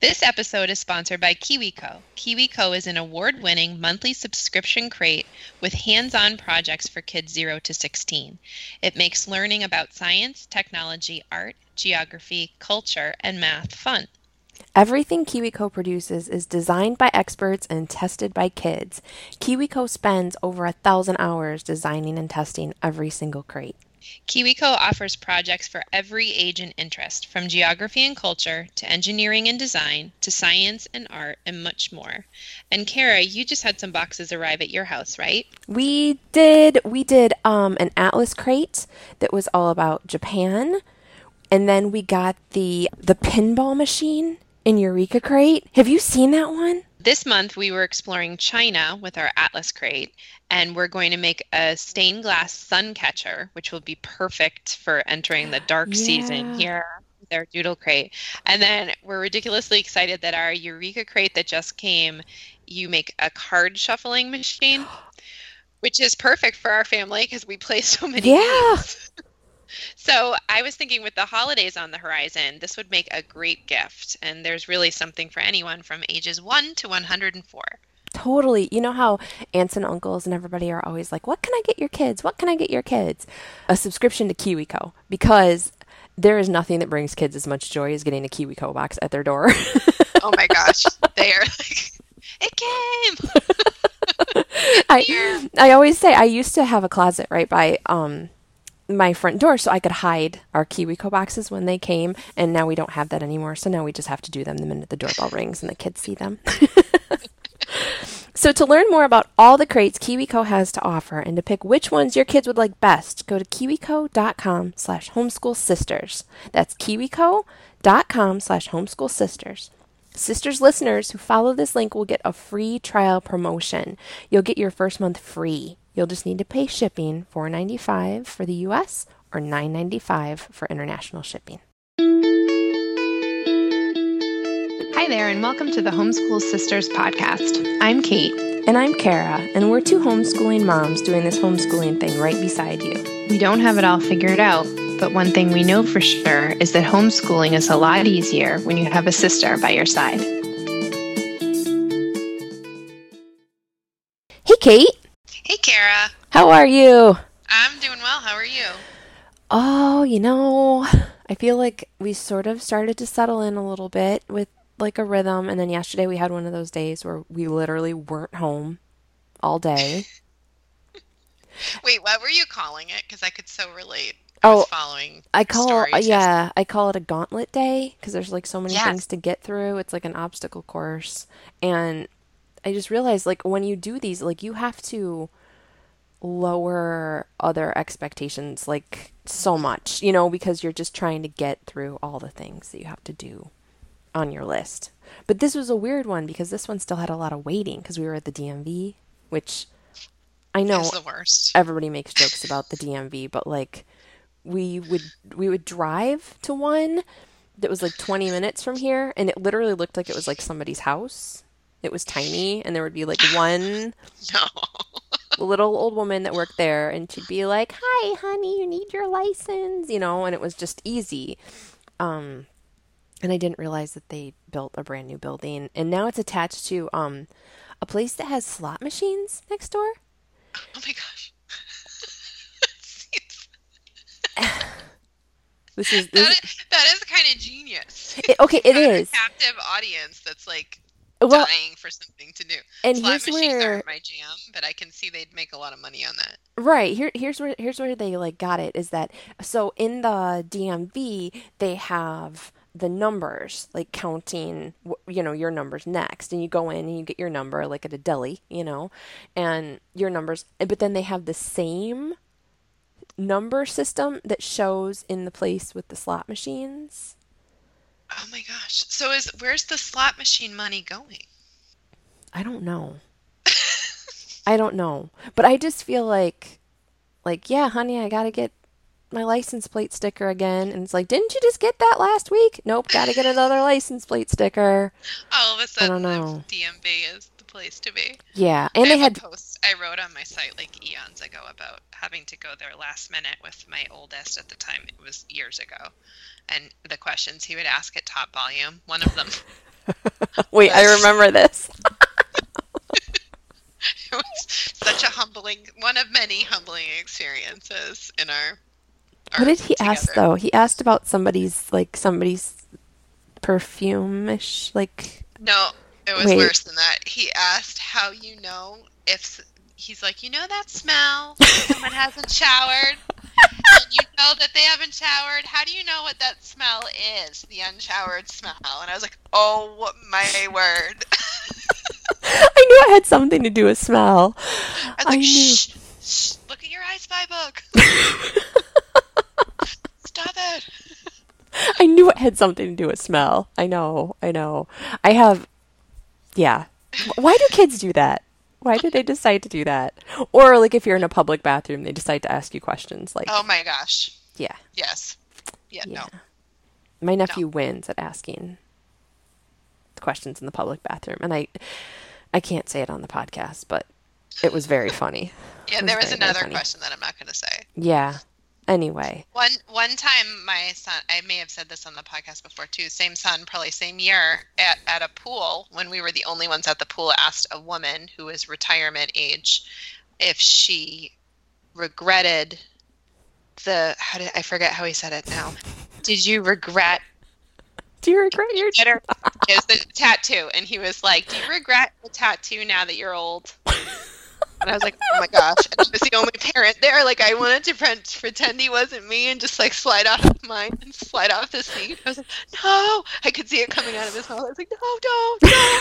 This episode is sponsored by KiwiCo. KiwiCo is an award winning monthly subscription crate with hands on projects for kids 0 to 16. It makes learning about science, technology, art, geography, culture, and math fun. Everything KiwiCo produces is designed by experts and tested by kids. KiwiCo spends over a thousand hours designing and testing every single crate. KiwiCo offers projects for every age and interest, from geography and culture to engineering and design to science and art and much more. And Kara, you just had some boxes arrive at your house, right? We did. We did um, an atlas crate that was all about Japan, and then we got the the pinball machine in Eureka crate. Have you seen that one? This month we were exploring China with our Atlas crate, and we're going to make a stained glass sun catcher, which will be perfect for entering the dark Yeah. season here with our doodle crate. And then we're ridiculously excited that our Eureka crate that just came, you make a card shuffling machine, which is perfect for our family because we play so many Yeah. games. So I was thinking with the holidays on the horizon, this would make a great gift. And there's really something for anyone from ages 1 to 104. Totally. You know how aunts and uncles and everybody are always like, What can I get your kids? What can I get your kids? A subscription to KiwiCo because there is nothing that brings kids as much joy as getting a KiwiCo box at their door. Oh my gosh, they are like, it came. I I always say I used to have a closet right by um my front door so I could hide our KiwiCo boxes when they came and now we don't have that anymore so now we just have to do them the minute the doorbell rings and the kids see them. so to learn more about all the crates KiwiCo has to offer and to pick which ones your kids would like best, go to kiwico.com slash homeschool sisters. That's kiwico.com slash homeschool sisters. Sisters listeners who follow this link will get a free trial promotion. You'll get your first month free. You'll just need to pay shipping $4.95 for the US or $9.95 for international shipping. Hi there, and welcome to the Homeschool Sisters podcast. I'm Cait. And I'm Kara, and we're two homeschooling moms doing this homeschooling thing right beside you. We don't have it all figured out, but one thing we know for sure is that homeschooling is a lot easier when you have a sister by your side. Hey, Cait, Kara. how are you? I'm doing well. How are you? Oh, you know, I feel like we sort of started to settle in a little bit with like a rhythm, and then yesterday we had one of those days where we literally weren't home all day. Wait, what were you calling it? Because I could so relate. Oh, following. I call yeah, I call it a gauntlet day because there's like so many Yes. things to get through. It's like an obstacle course, and I just realized like when you do these, like you have to lower other expectations like so much, you know, because you're just trying to get through all the things that you have to do on your list. But this was a weird one because this one still had a lot of waiting because we were at the DMV, which I know It's the worst. everybody makes jokes about the DMV, but like we would we would drive to one that was like 20 minutes from here and it literally looked like it was like somebody's house. It was tiny and there would be like one No. Little old woman that worked there and she'd be like, "Hi, honey, you need your license," you know, and it was just easy. Um and I didn't realize that they built a brand new building and now it's attached to um a place that has slot machines next door. Oh my gosh. This is this, that, is, that is kind of genius. it, okay, it is a captive audience that's like Well, dying for something to do. and Slot here's where my jam, but I can see they'd make a lot of money on that. Right. Here here's where here's where they like got it is that so in the DMV they have the numbers like counting you know your numbers next and you go in and you get your number like at a deli, you know, and your numbers but then they have the same number system that shows in the place with the slot machines. Oh my gosh. So is where's the slot machine money going? I don't know. I don't know. But I just feel like like yeah, honey, I got to get my license plate sticker again and it's like, "Didn't you just get that last week?" Nope, got to get another license plate sticker. All of a sudden, I don't know. DMV is place to be. Yeah, and I they had a post I wrote on my site like eons ago about having to go there last minute with my oldest at the time. It was years ago, and the questions he would ask at top volume. One of them Wait, I remember this. it was such a humbling, one of many humbling experiences in our. our What did he ask though? He asked about somebody's like somebody's perfume-ish like No, it was Wait. worse than that. He asked how you know if he's like, you know that smell someone hasn't showered, and you know that they haven't showered. How do you know what that smell is? The unshowered smell. And I was like, oh my word. I knew it had something to do with smell. I was I like, knew. shh, shh, look at your I Spy book. Stop it. I knew it had something to do with smell. I know. I know. I have yeah. Why do kids do that? Why do they decide to do that? Or like if you're in a public bathroom, they decide to ask you questions like Oh my gosh. yeah. Yes. Yeah, Yeah. no. My nephew wins at asking questions in the public bathroom, and I, I can't say it on the podcast, but it was very funny. Yeah, there was very another question that I'm not going to say. Yeah. Anyway, One one time, my son, I may have said this on the podcast before too. Same son, probably same year at at a pool when we were the only ones at the pool. Asked a woman who was retirement age if she regretted the how did I forget how he said it now. Did you regret do you regret your? it or it was the tattoo? And he was like, "Do you regret the tattoo now that you're old?" And I was like, "Oh my gosh!" I was the only parent there. Like, I wanted to pre- pretend he wasn't me and just like slide off of mine and slide off the seat. I was like, "No!" I could see it coming out of his mouth. I was like, "No, don't, no!"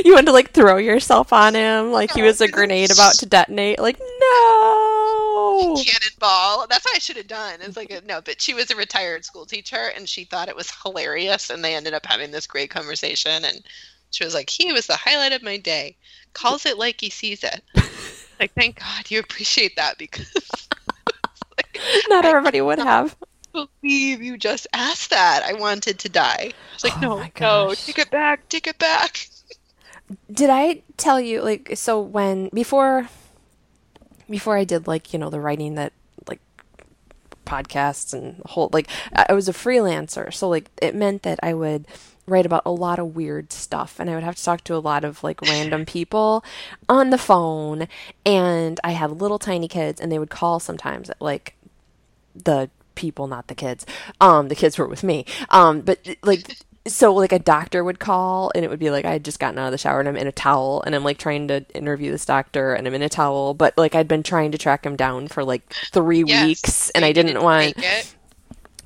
you wanted to like throw yourself on him like he was a grenade about to detonate. Like no. Cannonball. That's what I should have done. It's like, a, no, but she was a retired school teacher and she thought it was hilarious. And they ended up having this great conversation. And she was like, he was the highlight of my day. Calls it like he sees it. like, thank God you appreciate that because like, Not everybody would have. Believe you just asked that. I wanted to die. I was like, Oh no, my no, take it back, take it back. Did I tell you like so when before before I did like, you know, the writing that like podcasts and whole like I I was a freelancer, so like it meant that I would write about a lot of weird stuff and I would have to talk to a lot of like random people on the phone and I had little tiny kids and they would call sometimes at like the people, not the kids. Um, the kids were with me. Um, but like, so like a doctor would call and it would be like I had just gotten out of the shower and I'm in a towel and I'm like trying to interview this doctor and I'm in a towel, but like I'd been trying to track him down for like three Yes, weeks and I didn't to want.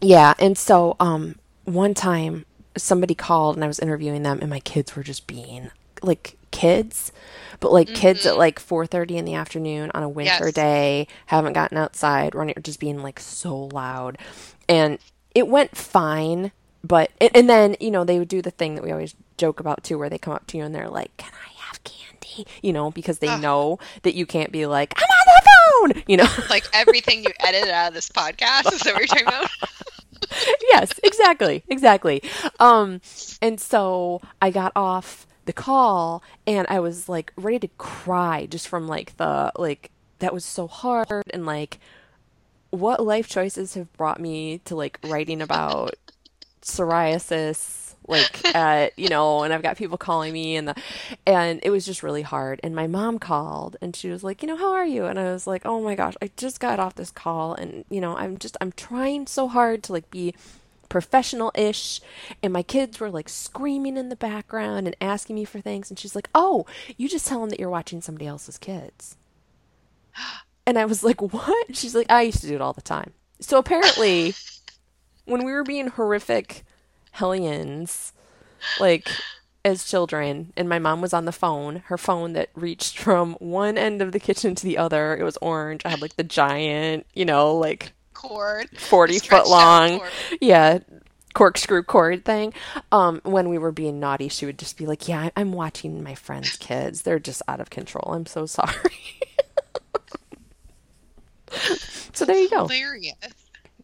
Yeah, and so um one time somebody called and I was interviewing them and my kids were just being like kids, but like kids at like 4:30 in the afternoon on a winter Mm-hmm. Yes. day, haven't gotten outside, running just being like so loud. And it went fine, but and, and then, you know, they would do the thing that we always joke about too where they come up to you and they're like, "Can I have candy?" You know, because they know that you can't be like, "I'm on the phone," you know. Like everything you edited out of this podcast is that what you're talking about? yes, exactly, exactly. Um, and so I got off the call and I was like ready to cry just from like the like that was so hard and like what life choices have brought me to like writing about psoriasis like at uh, you know and i've got people calling me and the and it was just really hard. And my mom called and she was like you know how are you? And i was like oh my gosh i just got off this call and you know i'm just i'm trying so hard to like be professional-ish. And my kids were like screaming in the background and asking me for things. And she's like oh you just tell them that you're watching somebody else's kids. And i was like what? She's like i used to do it all the time. So apparently when we were being horrific hellions like as children. And my mom was on the phone her phone that reached from one end of the kitchen to the other. It was orange. I had like the giant you know like Cord. 40 foot long cord. yeah corkscrew cord thing. Um when we were being naughty she would just be like yeah i'm watching my friends kids. They're just out of control. I'm so sorry. So there you go. Hilarious.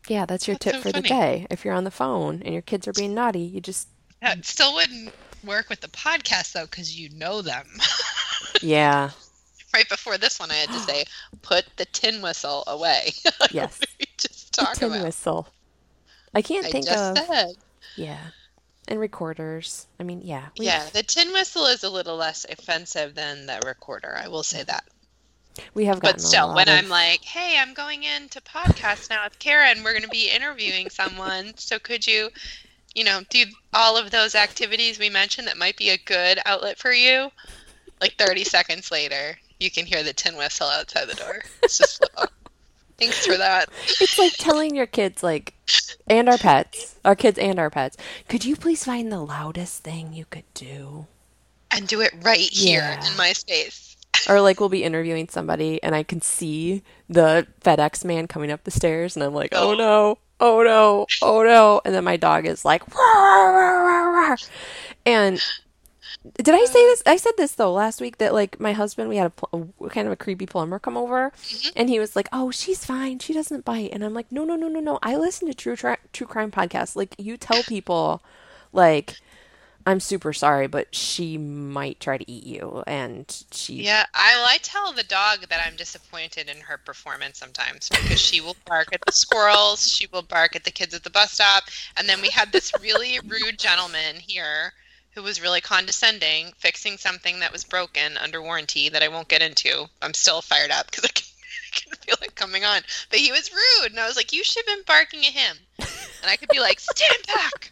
Yeah that's your That's tip so for the day if you're on the phone and your kids are being naughty you just That still wouldn't work with the podcast though, because you know them. Yeah. right before this one, I had to say, "Put the tin whistle away." Yes. what did we just The tin about. whistle. I can't I think just of. said. Yeah. And recorders. I mean, yeah. we- Yeah, the tin whistle is a little less offensive than the recorder. I will say that. We have gotten But still, when of- I'm like, "Hey, I'm going into podcast now with Karen. We're going to be interviewing someone. So could you, you know, do all of those activities we mentioned that might be a good outlet for you?" Like 30 seconds later, you can hear the tin whistle outside the door. It's just, oh, thanks for that. It's like telling your kids, like, and our pets, our kids and our pets, could you please find the loudest thing you could do? And do it right here Yeah. in my space. Or like we'll be interviewing somebody and I can see the FedEx man coming up the stairs and I'm like, oh Oh. no, oh no, oh no. And then my dog is like, "Rawr, rawr, rawr, rawr." and did I say this? I said this though last week that like my husband, we had a, pl- a kind of a creepy plumber come over mm-hmm. and he was like, oh, she's fine. She doesn't bite. And I'm like, no, no, no, no, no. I listen to true, tri- true crime podcasts. Like you tell people like, I'm super sorry, but she might try to eat you, and she Yeah, I I tell the dog that I'm disappointed in her performance sometimes because she will bark at the squirrels, she will bark at the kids at the bus stop, and then we had this really rude gentleman here who was really condescending, fixing something that was broken under warranty that I won't get into. I'm still fired up because I can, can feel it coming on. But he was rude, and I was like, "You should have been barking at him," and I could be like, "Stand back."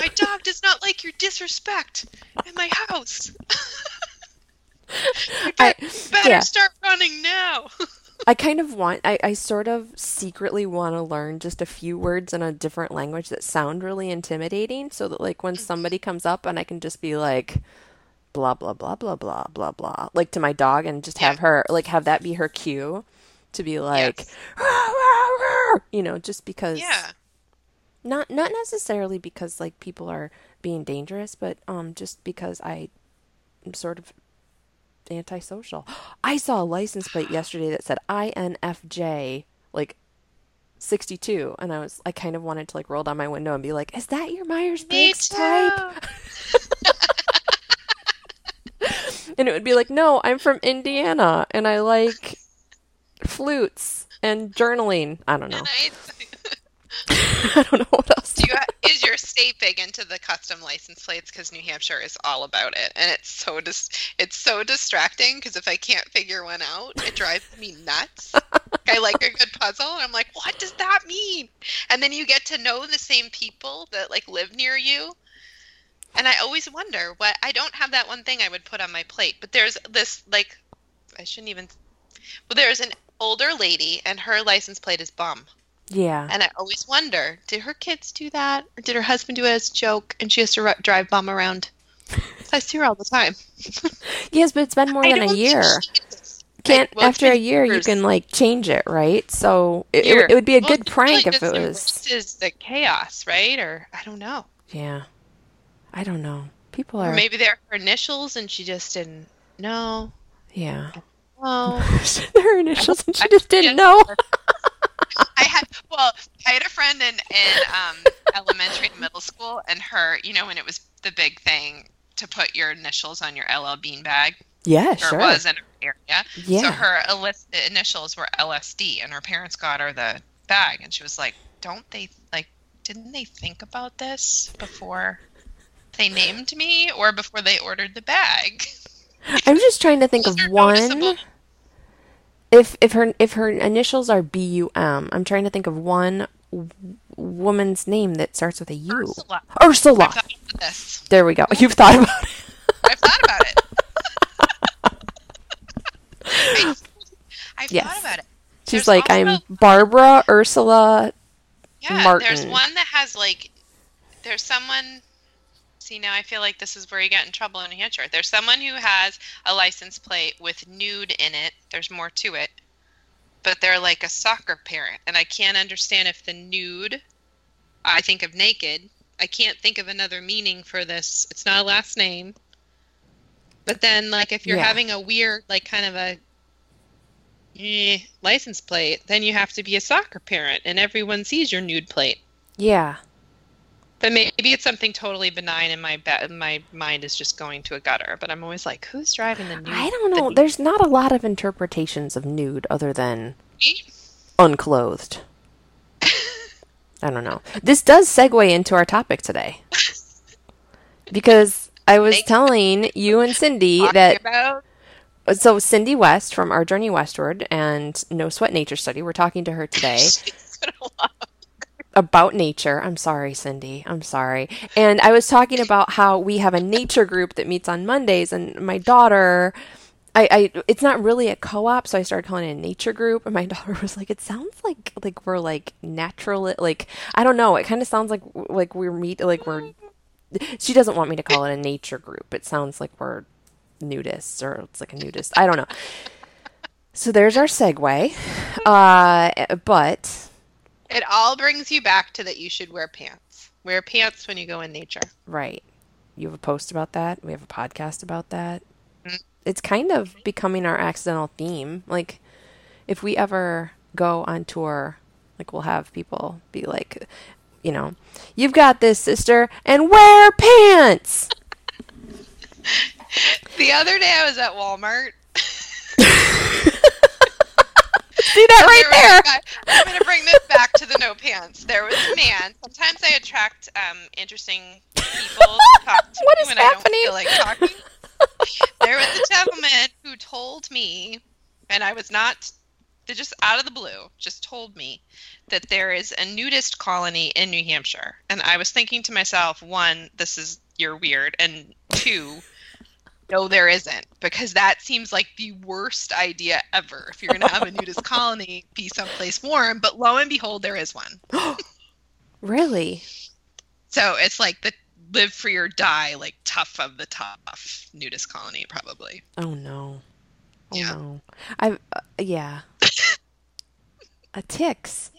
My dog does not like your disrespect in my house. You I- better, better yeah. start running now. I kind of want, I, I sort of secretly want to learn just a few words in a different language that sound really intimidating so that, like, when mm-hmm. somebody comes up and I can just be like, blah, blah, blah, blah, blah, blah, blah, like to my dog and just have her, like, have that be her cue to be like, Yes. You know, just because, yeah. Not, not necessarily because, like, people are being dangerous, but, um, just because I am sort of antisocial. I saw a license plate yesterday that said INFJ like 62 and I was I kind of wanted to like roll down my window and be like, "Is that your Myers-Briggs type?" And it would be like, "No, I'm from Indiana and I like flutes and journaling." I don't know. And I, I don't know what else. do you, is your state big into the custom license plates? Because New Hampshire is all about it, and it's so dis- it's so distracting. Because if I can't figure one out, it drives me nuts. I like a good puzzle, and I'm like, what does that mean? And then you get to know the same people that like live near you. And I always wonder what I don't have that one thing I would put on my plate, but there's this like I shouldn't even. Well, there's an older lady, and her license plate is bum. Yeah. And I always wonder, did her kids do that? Or did her husband do it as a joke and she has to ri- drive bum around? I see her all the time. Yes, but it's been more I than a year. think she is. Can't well, after a been year you can like change it, right? So it, it, would- it would be a Well, good prank really if it was. rest is the chaos, right? Or I don't know. Yeah. I don't know. People Or are. maybe they're her initials and she just didn't know. Yeah. Oh, Her initials, and she I- just didn't know. I had well, I had a friend in in um, elementary and middle school, and her, you know, when it was the big thing to put your initials on your LL Bean bag. Yeah, or sure. was in her area. Yeah. So her elis- initials were LSD, and her parents got her the bag, and she was like, "Don't they like? Didn't they think about this before they named me, or before they ordered the bag?" I'm just trying to think of one. noticeable. If if her if her initials are B U M, I'm trying to think of one w- woman's name that starts with a U. Ursula. Ursula. I've about this. There we go. You've thought about it. I've thought about it. I've Yes. thought about it. She's There's like, I'm Barbara Ursula. Yeah, there's one that has like, there's someone. See, now I feel like this is where you get in trouble in New Hampshire. There's someone who has a license plate with nude in it. There's more to it, but they're like a soccer parent, and I can't understand if the nude. I think of naked. I can't think of another meaning for this. It's not a last name. But then, like, if you're Yeah. having a weird, like, kind of a eh, license plate, then you have to be a soccer parent, and everyone sees your nude plate. Yeah. But maybe it's something totally benign, and my be- my mind is just going to a gutter. But I'm always like, who's driving the nude? I don't know. the- There's not a lot of interpretations of nude other than unclothed. I don't know. This does segue into our topic today. Because I was telling you and Cindy that about so Cindy West from Our Journey Westward and No Sweat Nature Study, we're talking to her today She's gonna love- about nature. I'm sorry, Cindy. I'm sorry. And I was talking about how we have a nature group that meets on Mondays, and my daughter. I, I it's not really a co-op, so I started calling it a nature group. And my daughter was like, "It sounds like like we're like natural, like I don't know. It kind of sounds like like we're meet like we're." She doesn't want me to call it a nature group. It sounds like we're nudists or it's like a nudist. I don't know. So there's our segue. Uh, but It all brings you back to that you should wear pants. Wear pants when you go in nature. Right. You have a post about that. We have a podcast about that. Mhm. It's kind of becoming our accidental theme. Like, if we ever go on tour, like, we'll have people be like, you know, you've got this, sister, and wear pants. The other day I was at Walmart. See that right there? Was- I'm going to bring this back to the no pants. There was a man. Sometimes I attract um, interesting people to talk to What is when happening? I don't feel like talking. there was a gentleman who told me, and I was not, just out of the blue, just told me that there is a nudist colony in New Hampshire. And I was thinking to myself, one, this is, you're weird. And two, no, there isn't, because that seems like the worst idea ever. If you're going to have a nudist colony, be someplace warm. But lo and behold, there is one. Really? So it's like the live free or die, like tough of the tough nudist colony, probably. Oh no. Oh Yeah. no. I uh, yeah. a ticks.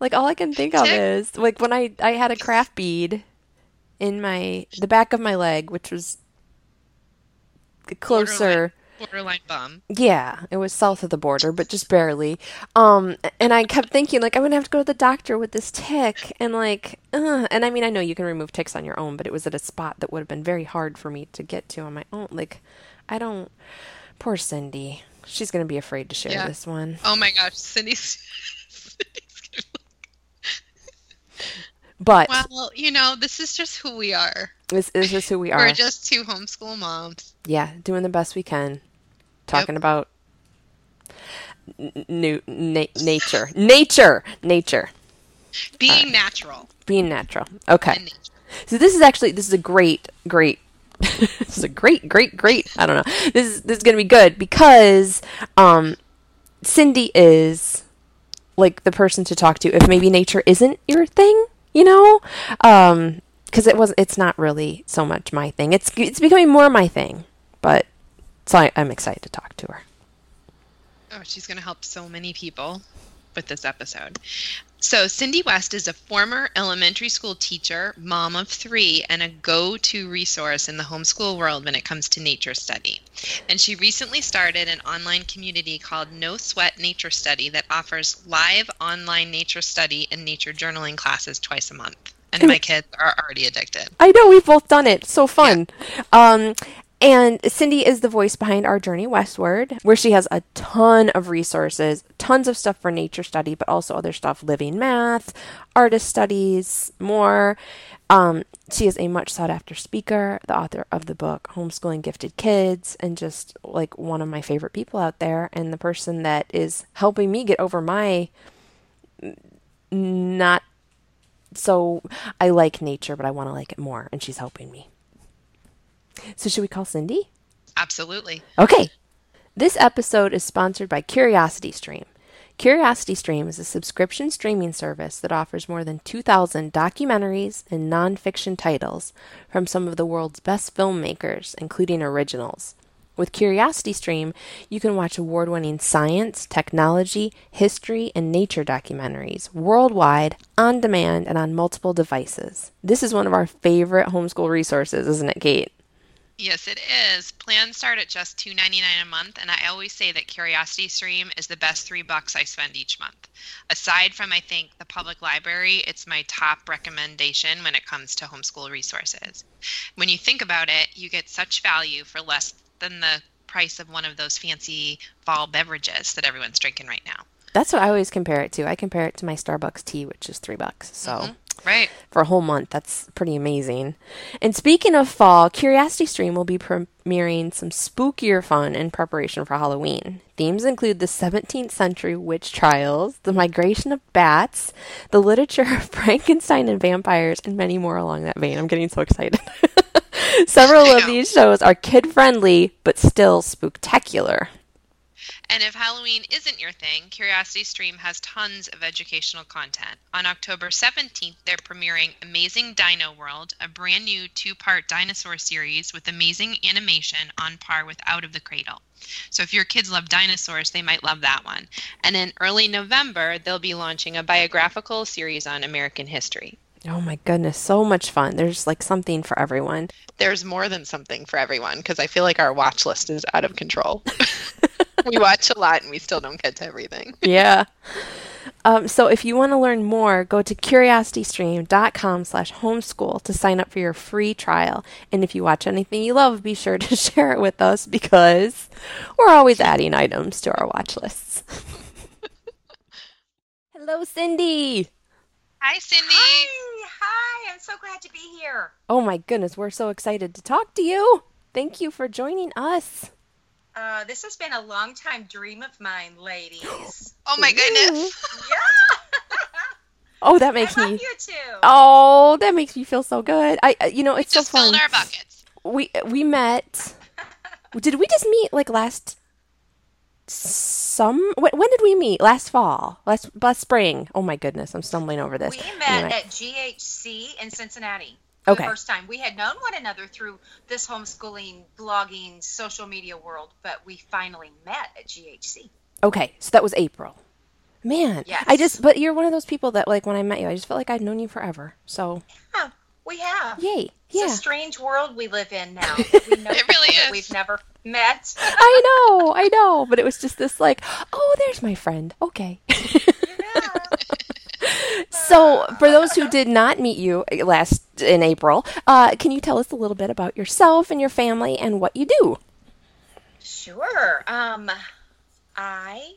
Like all I can think of is like when I I had a craft bead in my the back of my leg, which was closer. Borderline bum. Yeah, it was south of the border, but just barely. Um, and I kept thinking like I'm gonna have to go to the doctor with this tick, and like, uh, and I mean I know you can remove ticks on your own, but it was at a spot that would have been very hard for me to get to on my own. Like, I don't. Poor Cindy. She's gonna be afraid to share Yeah. this one. Oh my gosh, Cindy's. But well, you know, this is just who we are. this, this is who we are. We're just two homeschool moms. yeah, doing the best we can. Talking about n- new na- nature, nature, nature, Being natural being natural. Okay. So this is actually this is a great great this is a great great great I don't know this is this is gonna be good because um Cindy is like the person to talk to if maybe nature isn't your thing you know? Um because it was it's not really so much my thing. It's it's becoming more my thing but so I, I'm excited to talk to her. Oh, she's going to help so many people with this episode. So, Cindy West is a former elementary school teacher, mom of three, and a go to resource in the homeschool world when it comes to nature study. And she recently started an online community called No Sweat Nature Study that offers live online nature study and nature journaling classes twice a month. And my kids are already addicted. I know we've both done it. So fun. Um, and Cindy is the voice behind Our Journey Westward, where she has a ton of resources, tons of stuff for nature study, but also other stuff, living math, artist studies, more. Um, she is a much sought after speaker, the author of the book Homeschooling Gifted Kids, and just like one of my favorite people out there, and the person that is helping me get over my not so I like nature, but I want to like it more, and she's helping me. So, should we call Cindy? Absolutely. Okay. This episode is sponsored by Curiosity Stream. Curiosity Stream is a subscription streaming service that offers more than 2,000 documentaries and nonfiction titles from some of the world's best filmmakers, including originals. With Curiosity Stream, you can watch award winning science, technology, history, and nature documentaries worldwide, on demand, and on multiple devices. This is one of our favorite homeschool resources, isn't it, Cait? Yes, it is. Plans start at just $2.99 a month, and I always say that Curiosity Stream is the best three bucks I spend each month. Aside from, I think, the public library, it's my top recommendation when it comes to homeschool resources. When you think about it, you get such value for less than the price of one of those fancy fall beverages that everyone's drinking right now. That's what I always compare it to. I compare it to my Starbucks tea, which is three bucks. So. Mm-hmm. Right. For a whole month. That's pretty amazing. And speaking of fall, Curiosity Stream will be premiering some spookier fun in preparation for Halloween. Themes include the 17th century witch trials, the migration of bats, the literature of Frankenstein and vampires, and many more along that vein. I'm getting so excited. Several of these shows are kid friendly, but still spooktacular. And if Halloween isn't your thing, Curiosity Stream has tons of educational content. On October 17th, they're premiering Amazing Dino World, a brand new two part dinosaur series with amazing animation on par with Out of the Cradle. So if your kids love dinosaurs, they might love that one. And in early November, they'll be launching a biographical series on American history. Oh my goodness, so much fun. There's like something for everyone. There's more than something for everyone because I feel like our watch list is out of control. we watch a lot and we still don't get to everything. yeah. Um, so if you want to learn more, go to curiositystream.com slash homeschool to sign up for your free trial. And if you watch anything you love, be sure to share it with us because we're always adding items to our watch lists. Hello, Cindy. Hi, Cindy. Hi. Hi. I'm so glad to be here. Oh, my goodness. We're so excited to talk to you. Thank you for joining us. Uh, this has been a long time dream of mine, ladies. oh my goodness! yeah. oh, that makes I me. you too. Oh, that makes me feel so good. I, you know, it's we so fun. Filled our buckets. We we met. did we just meet like last? Some when, when did we meet? Last fall, last last spring. Oh my goodness, I'm stumbling over this. We met anyway. at GHC in Cincinnati okay. the first time. We had known one another through this homeschooling, blogging, social media world, but we finally met at GHC. Okay, so that was April. Man, yes. I just, but you're one of those people that, like, when I met you, I just felt like I'd known you forever. So, yeah, we have. Yay. It's yeah. a strange world we live in now. We know it really is. We've never met. I know, I know, but it was just this, like, oh, there's my friend. Okay. Yeah. so, for those who did not meet you last in April, uh, can you tell us a little bit about yourself and your family and what you do? Sure. Um, I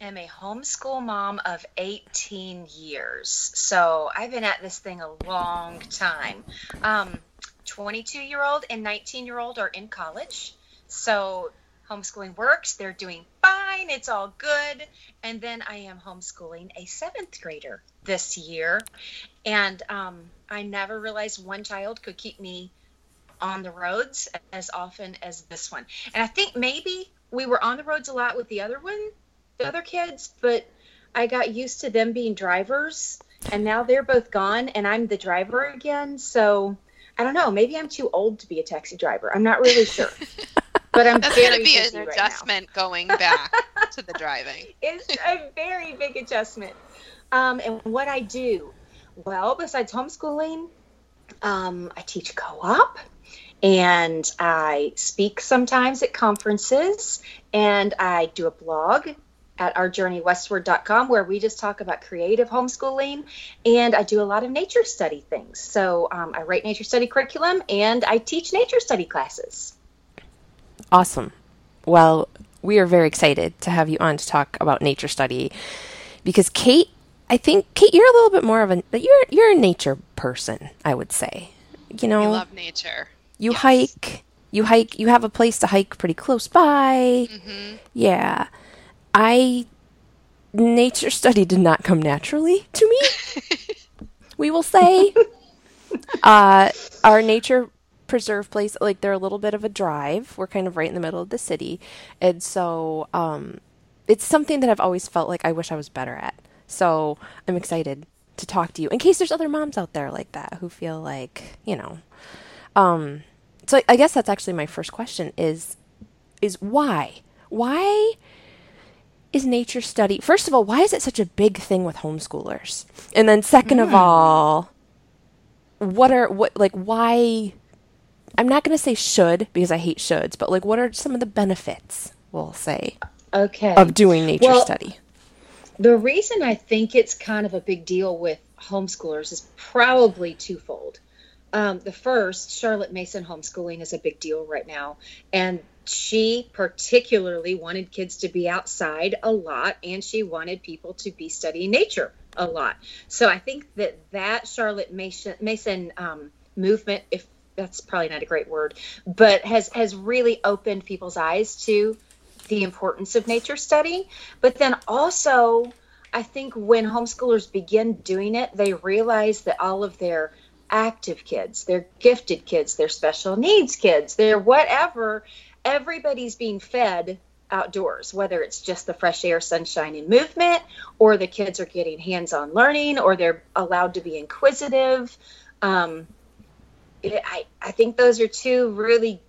am a homeschool mom of 18 years. So I've been at this thing a long time. Um, 22 year old and 19 year old are in college. So homeschooling works. They're doing fine. It's all good. And then I am homeschooling a seventh grader this year. And um, I never realized one child could keep me on the roads as often as this one. And I think maybe we were on the roads a lot with the other one, the other kids, but I got used to them being drivers. And now they're both gone and I'm the driver again. So I don't know. Maybe I'm too old to be a taxi driver. I'm not really sure. But I'm That's going to be an adjustment now. going back to the driving. It's a very big adjustment. Um, and what I do, well, besides homeschooling, um, I teach co-op and I speak sometimes at conferences and I do a blog at ourjourneywestward.com where we just talk about creative homeschooling and I do a lot of nature study things. So um, I write nature study curriculum and I teach nature study classes. Awesome. Well, we are very excited to have you on to talk about nature study because Cait, I think Cait, you're a little bit more of a you're you're a nature person, I would say. You know, I love nature. You yes. hike. You hike. You have a place to hike pretty close by. Mm-hmm. Yeah, I nature study did not come naturally to me. we will say, uh, our nature preserve place like they're a little bit of a drive. We're kind of right in the middle of the city. And so um, it's something that i've always felt like i wish i was better at. So i'm excited to talk to you in case there's other moms out there like that who feel like you know. Um, so i guess that's actually my first question is is why? Why is nature study first of all why is it such a big thing with homeschoolers? And then second mm. of all what are what like why I'm not going to say should because I hate shoulds, but like what are some of the benefits, we'll say, Okay. of doing nature Well- study? The reason I think it's kind of a big deal with homeschoolers is probably twofold. Um, the first, Charlotte Mason homeschooling is a big deal right now. And she particularly wanted kids to be outside a lot and she wanted people to be studying nature a lot. So I think that that Charlotte Mason, Mason um, movement, if that's probably not a great word, but has, has really opened people's eyes to the importance of nature study. But then also, I think when homeschoolers begin doing it, they realize that all of their active kids, their gifted kids, their special needs kids, their whatever, everybody's being fed outdoors, whether it's just the fresh air, sunshine, and movement, or the kids are getting hands on learning, or they're allowed to be inquisitive. Um, it, I, I think those are two really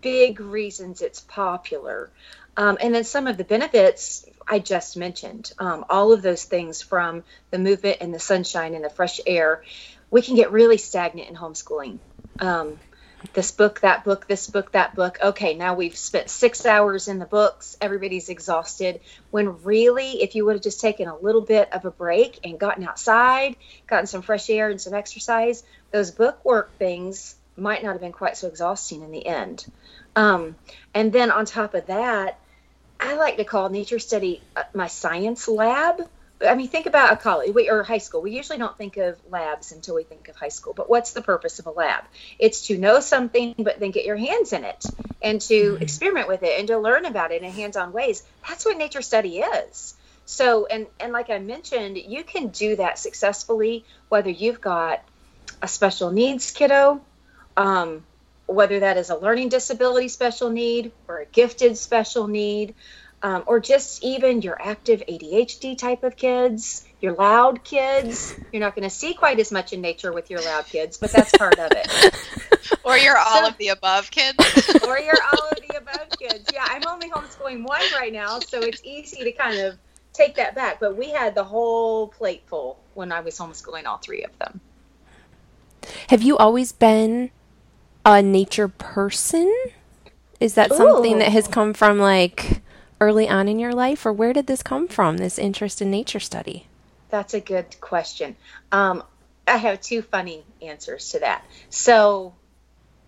big reasons it's popular. Um, and then some of the benefits I just mentioned, um, all of those things from the movement and the sunshine and the fresh air, we can get really stagnant in homeschooling. Um, this book, that book, this book, that book. Okay, now we've spent six hours in the books. Everybody's exhausted. When really, if you would have just taken a little bit of a break and gotten outside, gotten some fresh air and some exercise, those book work things might not have been quite so exhausting in the end. Um, and then on top of that, I like to call nature study uh, my science lab. I mean, think about a college we, or high school. We usually don't think of labs until we think of high school. But what's the purpose of a lab? It's to know something, but then get your hands in it and to experiment with it and to learn about it in hands-on ways. That's what nature study is. So, and and like I mentioned, you can do that successfully whether you've got a special needs kiddo, um, whether that is a learning disability special need or a gifted special need, um, or just even your active ADHD type of kids, your loud kids. You're not going to see quite as much in nature with your loud kids, but that's part of it. Or you're all So- of the above kids. or you're all of the above kids. Yeah, I'm only homeschooling one right now, so it's easy to kind of take that back. But we had the whole plate full when I was homeschooling all three of them. Have you always been a nature person? Is that something that has come from like early on in your life, or where did this come from? This interest in nature study? That's a good question. Um, I have two funny answers to that. So,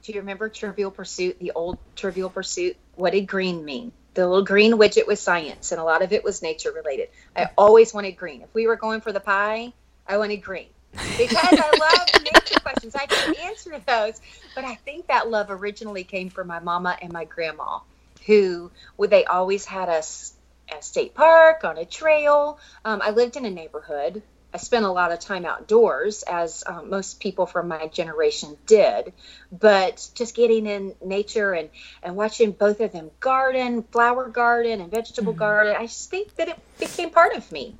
do you remember Trivial Pursuit, the old Trivial Pursuit? What did green mean? The little green widget was science, and a lot of it was nature related. I always wanted green. If we were going for the pie, I wanted green because I love nature questions. I can answer those, but I think that love originally came from my mama and my grandma, who would they always had us at a state park on a trail. Um, I lived in a neighborhood. I spent a lot of time outdoors, as um, most people from my generation did. But just getting in nature and and watching both of them garden, flower garden, and vegetable garden, I just think that it became part of me.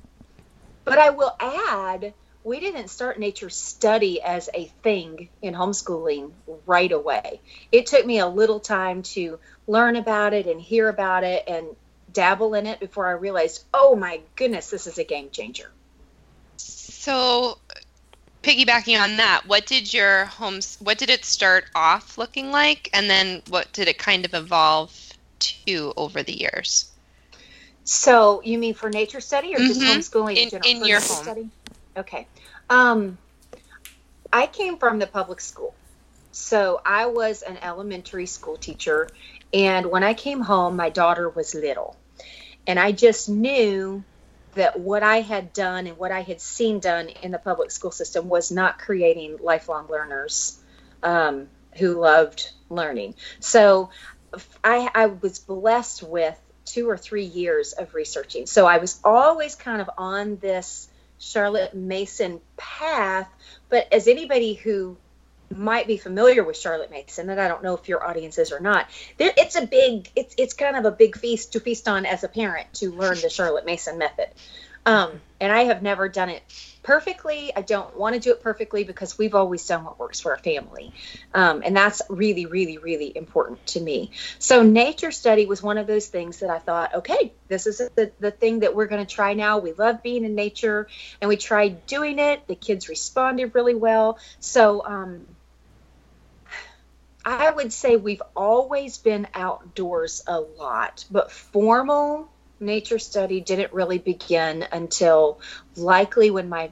But I will add, we didn't start nature study as a thing in homeschooling right away. It took me a little time to learn about it and hear about it and dabble in it before I realized, oh my goodness, this is a game changer. So, piggybacking on that, what did your homes? What did it start off looking like, and then what did it kind of evolve to over the years? So, you mean for nature study or just Mhm. homeschooling in, In- general? in your home. study? Okay. Um, I came from the public school. So, I was an elementary school teacher. And when I came home, my daughter was little. And I just knew that what I had done and what I had seen done in the public school system was not creating lifelong learners um, who loved learning. So I, I was blessed with two or three years of researching. So I was always kind of on this Charlotte Mason path. But as anybody who might be familiar with Charlotte Mason, and I don't know if your audience is or not, there, it's a big, it's it's kind of a big feast to feast on as a parent to learn the Charlotte Mason method. Um, and I have never done it perfectly. I don't want to do it perfectly because we've always done what works for our family. Um, and that's really, really, really important to me. So, nature study was one of those things that I thought, okay, this is the, the thing that we're going to try now. We love being in nature, and we tried doing it. The kids responded really well. So, um, I would say we've always been outdoors a lot, but formal nature study didn't really begin until likely when my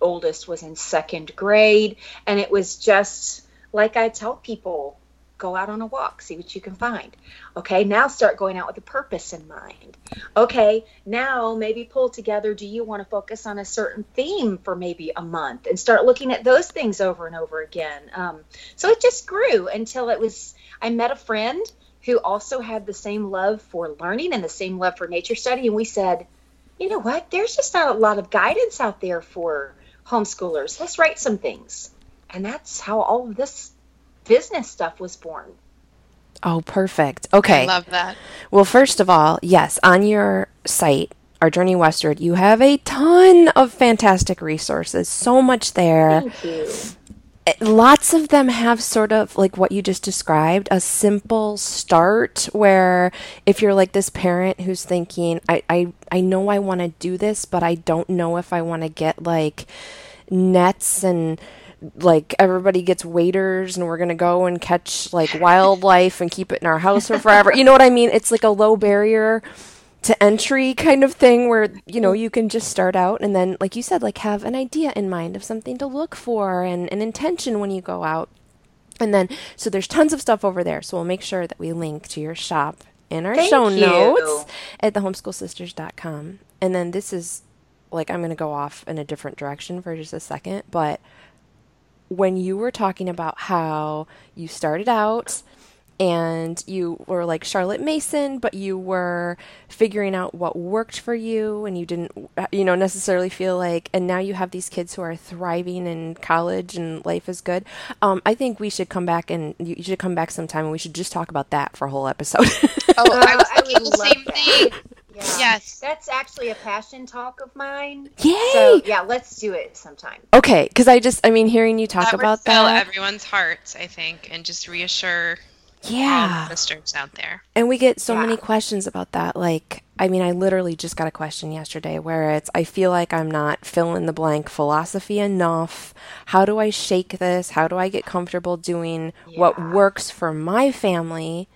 oldest was in second grade. And it was just like I tell people go out on a walk, see what you can find. Okay, now start going out with a purpose in mind. Okay, now maybe pull together do you want to focus on a certain theme for maybe a month and start looking at those things over and over again. Um, so it just grew until it was, I met a friend who also had the same love for learning and the same love for nature study. And we said, you know what, there's just not a lot of guidance out there for homeschoolers. Let's write some things. And that's how all of this business stuff was born. Oh, perfect. Okay. I love that. Well, first of all, yes, on your site, Our Journey Westward, you have a ton of fantastic resources. So much there. Thank you. Eh, Lots of them have sort of like what you just described a simple start where if you're like this parent who's thinking, I, I, I know I want to do this, but I don't know if I want to get like nets and like everybody gets waiters and we're going to go and catch like wildlife and keep it in our house for forever. You know what I mean? It's like a low barrier to entry kind of thing where you know you can just start out and then like you said like have an idea in mind of something to look for and an intention when you go out. And then so there's tons of stuff over there. So we'll make sure that we link to your shop in our Thank show you. notes at thehomeschoolsisters.com and then this is like i'm going to go off in a different direction for just a second but when you were talking about how you started out and you were like Charlotte Mason, but you were figuring out what worked for you and you didn't, you know, necessarily feel like, and now you have these kids who are thriving in college and life is good. Um, I think we should come back and you should come back sometime and we should just talk about that for a whole episode. Oh, I Uh, was I thinking would the love same that. thing. Yeah. Yes. That's actually a passion talk of mine. Yay! So, yeah, let's do it sometime. okay, because I just, I mean, hearing you talk that about would fill that. everyone's hearts, I think, and just reassure all yeah. sisters out there. And we get so Yeah. many questions about that. Like, I mean, I literally just got a question yesterday where it's, I feel like I'm not fill in the blank philosophy enough. How do I shake this? How do I get comfortable doing what works for my family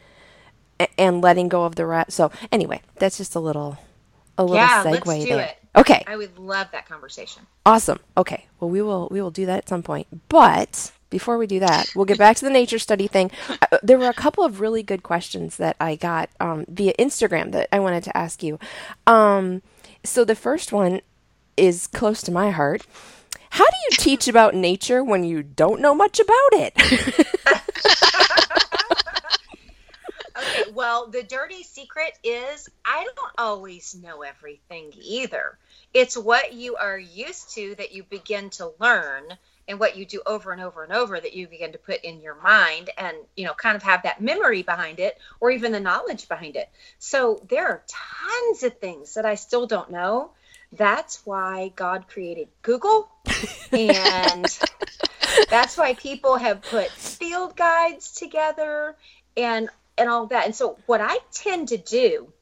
and letting go of the rest? So, anyway, that's just a little, a little Yeah, segue let's do there. it. Okay, I would love that conversation. awesome. Okay, well, we will, we will do that at some point. But before we do that, we'll get back to the nature study thing. Uh, there were a couple of really good questions that I got um, via Instagram that I wanted to ask you. Um, so the first one is close to my heart. How do you teach about nature when you don't know much about it? Okay, well, the dirty secret is I don't always know everything either. It's what you are used to that you begin to learn and what you do over and over and over that you begin to put in your mind and, you know, kind of have that memory behind it or even the knowledge behind it. So there are tons of things that I still don't know. That's why God created Google and that's why people have put field guides together and and all that. And so what I tend to do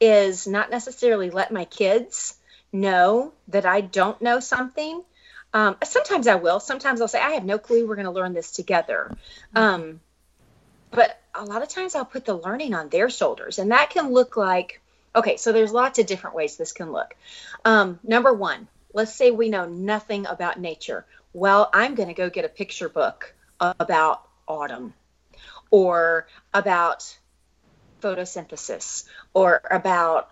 is not necessarily let my kids know that I don't know something. Um, sometimes I will. Sometimes I'll say, I have no clue. We're going to learn this together. Um, but a lot of times I'll put the learning on their shoulders. And that can look like, okay, so there's lots of different ways this can look. Um, number one, let's say we know nothing about nature. Well, I'm going to go get a picture book about autumn or about photosynthesis or about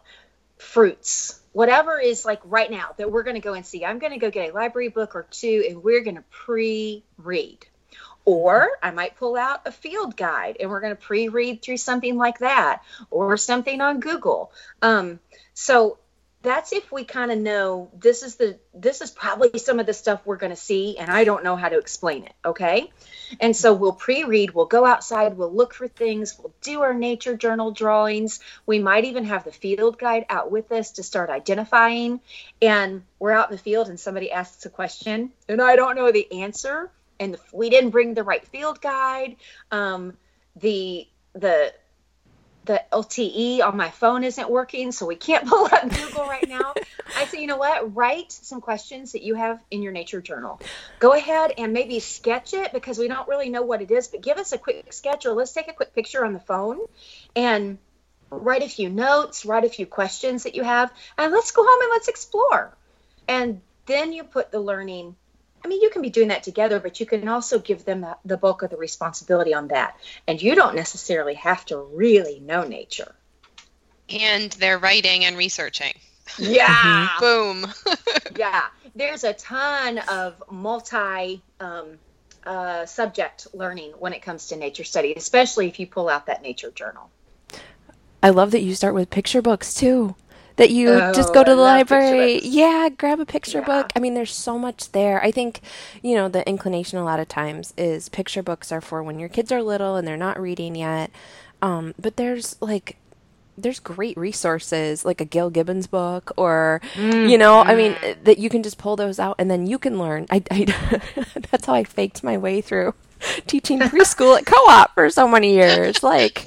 fruits whatever is like right now that we're going to go and see. I'm going to go get a library book or two and we're going to pre-read. Or i might pull out a field guide and we're going to pre-read through something like that or something on google. Um, so that's if we kind of know this is the this is probably some of the stuff we're going to see and i don't know how to explain it okay? And so we'll pre-read we'll go outside we'll look for things we'll do our nature journal drawings. We might even have the field guide out with us to start identifying and we're out in the field and somebody asks a question and i don't know the answer and we didn't bring the right field guide um, the the the LTE on my phone isn't working, so we can't pull up Google right now. I say, you know what? Write some questions that you have in your nature journal. Go ahead and maybe sketch it because we don't really know what it is, but give us a quick sketch or let's take a quick picture on the phone and write a few notes, write a few questions that you have, and let's go home and let's explore. And then you put the learning I mean, you can be doing that together, but you can also give them the, the bulk of the responsibility on that. And you don't necessarily have to really know nature. And they're writing and researching. Yeah. Boom. yeah. There's a ton of multi um, uh, subject learning when it comes to nature study, especially if you pull out that nature journal. I love that you start with picture books too that you oh, just go to the library. Yeah, grab a picture yeah. book. I mean, there's so much there. I think, you know, the inclination a lot of times is picture books are for when your kids are little and they're not reading yet. Um, but there's like there's great resources like a Gail Gibbons book or mm. you know I mean mm-hmm. that you can just pull those out and then you can learn I, I that's how I faked my way through teaching preschool at co-op for so many years. Like,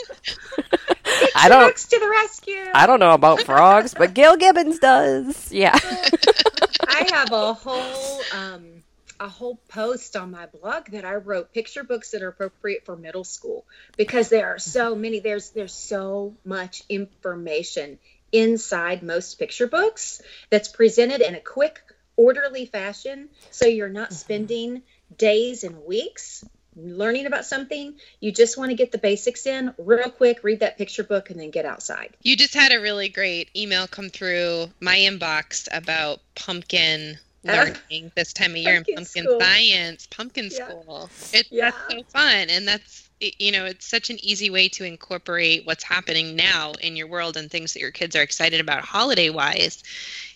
I don't to the rescue. I don't know about frogs, but Gail Gibbons does. Yeah. I have a whole um, a whole post on my blog that I wrote picture books that are appropriate for middle school because there are so many. There's there's so much information inside most picture books that's presented in a quick orderly fashion so you're not spending days and weeks learning about something, you just want to get the basics in real quick, read that picture book, and then get outside. You just had a really great email come through my inbox about pumpkin learning uh, this time of year pumpkin in pumpkin school. science, pumpkin yeah. school. It's yeah. so fun. And that's, you know, it's such an easy way to incorporate what's happening now in your world and things that your kids are excited about holiday wise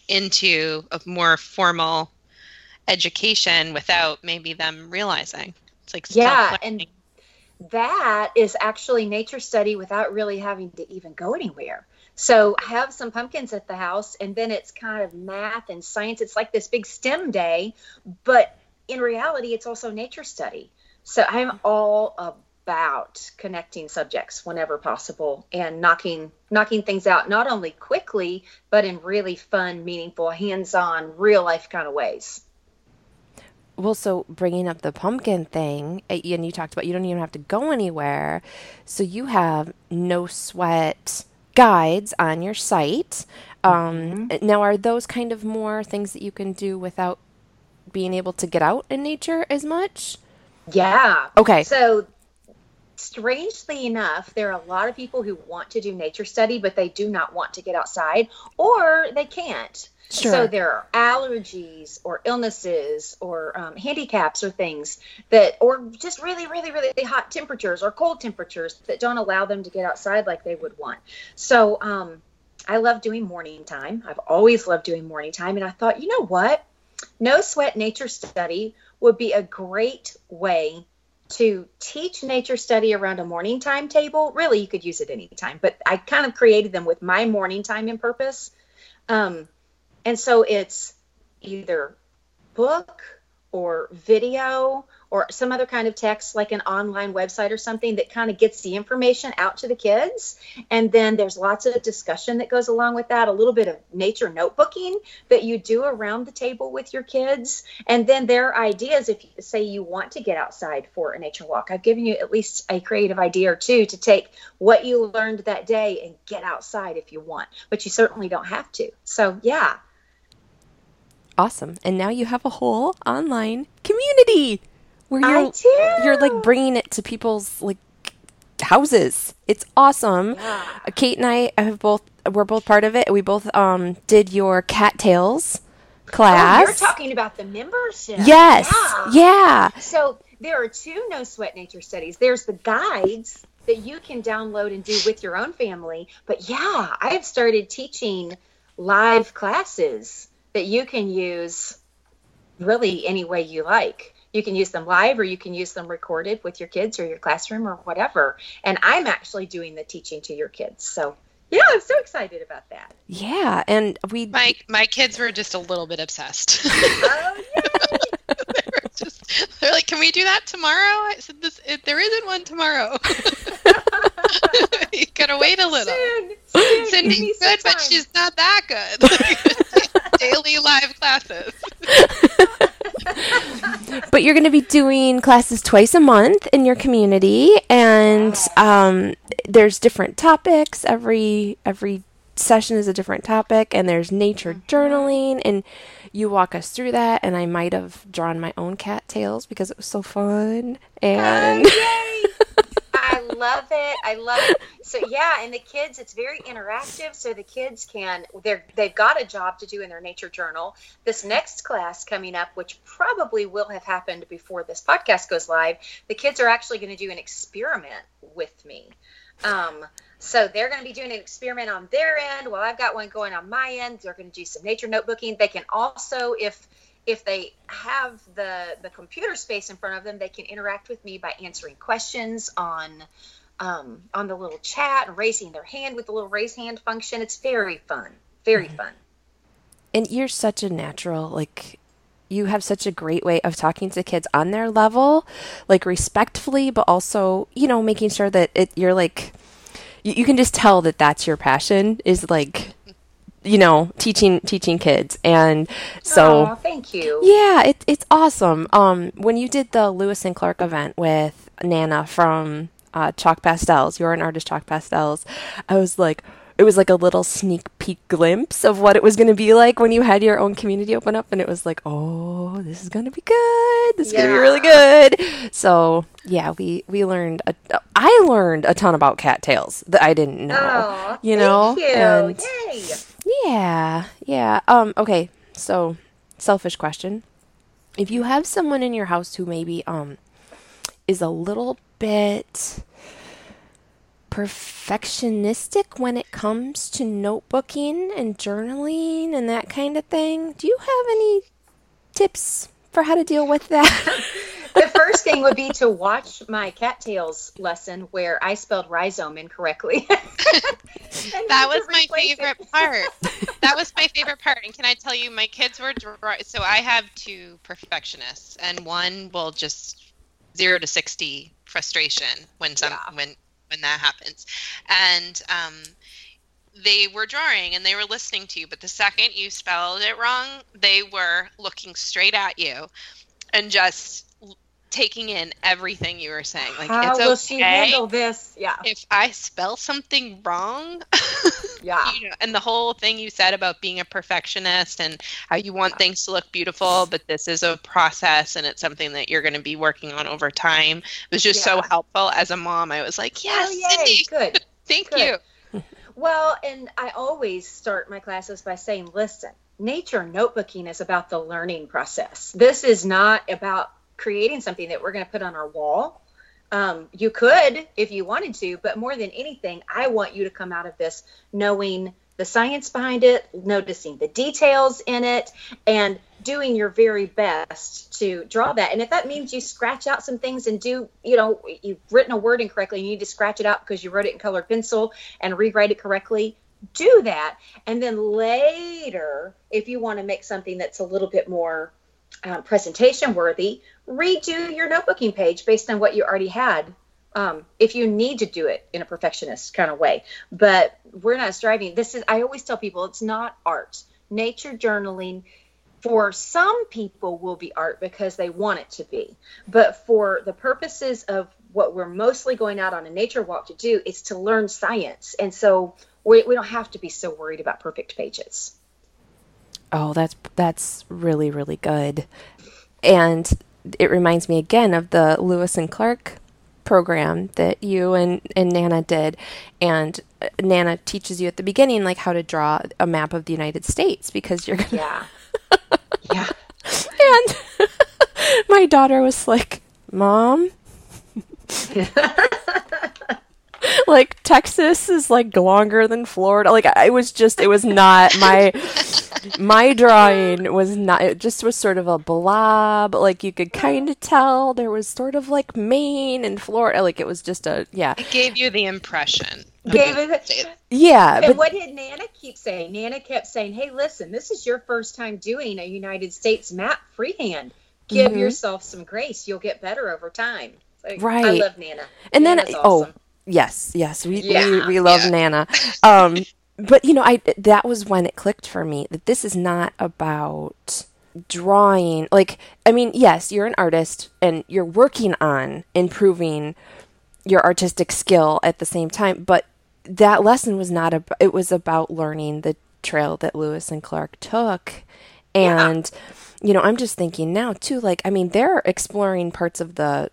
into a more formal education without maybe them realizing. It's like yeah, and that is actually nature study without really having to even go anywhere. So I have some pumpkins at the house, and then it's kind of math and science. It's like this big STEM day, but in reality, it's also nature study. So I'm all about connecting subjects whenever possible and knocking knocking things out not only quickly but in really fun, meaningful, hands-on, real life kind of ways. Well, so bringing up the pumpkin thing, and you talked about you don't even have to go anywhere. So you have no sweat guides on your site. Um, mm-hmm. Eh, now, are those kind of more things that you can do without being able to get out in nature as much? Yeah. Okay. So, strangely enough, there are a lot of people who want to do nature study, but they do not want to get outside or they can't. Sure. So there are allergies or illnesses or um, handicaps or things that, or just really, really, really hot temperatures or cold temperatures that don't allow them to get outside like they would want. So um, I love doing morning time. I've always loved doing morning time. And I thought, you know what? No sweat nature study would be a great way to teach nature study around a morning timetable. Really, you could use it anytime, but I kind of created them with my morning time in purpose. Um, and so it's either book or video or some other kind of text like an online website or something that kind of gets the information out to the kids. And then there's lots of discussion that goes along with that a little bit of nature notebooking that you do around the table with your kids. And then their ideas if you say you want to get outside for a nature walk i've given you at least a creative idea or two to take what you learned that day and get outside if you want but you certainly don't have to. So yeah. Awesome. And now you have a whole online community where you're you're like bringing it to people's like houses. It's awesome. Yeah. Cait and I have both we're both part of it. We both um did your cattails class. Oh, you're talking about the membership. Yes. Yeah. yeah. So there are two no sweat nature studies. There's the guides that you can download and do with your own family. But yeah, I have started teaching live classes that you can use really any way you like. You can use them live or you can use them recorded with your kids or your classroom or whatever. And I'm actually doing the teaching to your kids. So yeah, I'm so excited about that. Yeah, and we my my kids were just a little bit obsessed. oh, they're, just, they're like, "Can we do that tomorrow?" I said, "This it, there isn't one tomorrow. you gotta wait a little. Soon, soon, give me Cindy's some good, but she's not that good. Daily live classes. But you're going to be doing classes twice a month in your community and um, there's different topics. Every every session is a different topic and there's nature journaling and you walk us through that and i might have drawn my own cattails because it was so fun and Oh, yay! I love it. I love it. So yeah, and the kids, it's very interactive. So the kids can they're they've got a job to do in their nature journal. This next class coming up, which probably will have happened before this podcast goes live, the kids are actually going to do an experiment with me. Um, so they're going to be doing an experiment on their end while I've got one going on my end. They're going to do some nature notebooking. They can also, if if they have the the computer space in front of them, they can interact with me by answering questions on um, on the little chat and raising their hand with the little raise hand function. It's very fun, very fun. and you're such a natural like you have such a great way of talking to kids on their level like respectfully but also you know making sure that it you're like you, you can just tell that that's your passion is like you know teaching teaching kids and so thank you. yeah, it, it's awesome. Um, when you did the Lewis and Clark event with Nana from uh, Chalk Pastels, you're an artist, Chalk Pastels. I was like, it was like a little sneak peek glimpse of what it was going to be like when you had your own community open up, and it was like, oh, this is going to be good. This is going to be really good. So yeah, we we learned. A, I learned a ton about cattails that I didn't know. Oh, you know, you. and Yay. yeah, yeah. Um, okay, so selfish question. If you have someone in your house who maybe um is a little bit perfectionistic when it comes to notebooking and journaling and that kind of thing, do you have any tips for how to deal with that? the first thing would be to watch my cattails lesson where I spelled rhizome incorrectly. That was my replace it. favorite part. That was my favorite part. And can I tell you, my kids were dry. So I have two perfectionists, and one will just zero to sixty frustration when some Yeah. when when that happens, and um, they were drawing and they were listening to you, but the second you spelled it wrong, they were looking straight at you and just taking in everything you were saying. Like How it's will okay she handle this? Yeah, if I spell something wrong. yeah. you know, and the whole thing you said about being a perfectionist and how you want things to look beautiful, but this is a process and it's something that you're going to be working on over time. It was just so helpful as a mom. I was like, yes, oh, yay, good. thank good. you. Well, and I always start my classes by saying, listen, nature notebooking is about the learning process. This is not about creating something that we're going to put on our wall. Um, you could if you wanted to, but more than anything, I want you to come out of this knowing the science behind it, noticing the details in it, and doing your very best to draw that. And if that means you scratch out some things and do, you know, you've written a word incorrectly, you need to scratch it out because you wrote it in colored pencil and rewrite it correctly, do that. And then later, if you want to make something that's a little bit more um, presentation worthy, redo your notebooking page based on what you already had. Um, if you need to do it in a perfectionist kind of way, but we're not striving. This is, I always tell people it's not art. Nature journaling for some people will be art because they want it to be. But for the purposes of what we're mostly going out on a nature walk to do, is to learn science. And so we, we don't have to be so worried about perfect pages. Oh, that's that's really really good. And it reminds me again of the Lewis and Clark program that you and, and Nana did. And uh, Nana teaches you at the beginning like how to draw a map of the United States because you're gonna Yeah. yeah. and my daughter was like, Mom like Texas is like longer than Florida. Like I was just it was not my my drawing was not it just was sort of a blob. Like you could kind of tell there was sort of like Maine and Florida. Like it was just a yeah. It gave you the impression. of Gave it- Yeah, And but what did Nana keep saying? Nana kept saying, "Hey, listen, this is your first time doing a United States map freehand. Give Mhm. yourself some grace. You'll get better over time." Like, I love Nana. And then- Nana's oh, awesome. Yes, yes, we Yeah. we, we love Yeah. Nana. Um, but you know, I that was when it clicked for me that this is not about drawing. Like, I mean, yes, you're an artist and you're working on improving your artistic skill at the same time, but that lesson was not about. It was about learning the trail that Lewis and Clark took, and you know, I'm just thinking now too. Like, I mean, they're exploring parts of the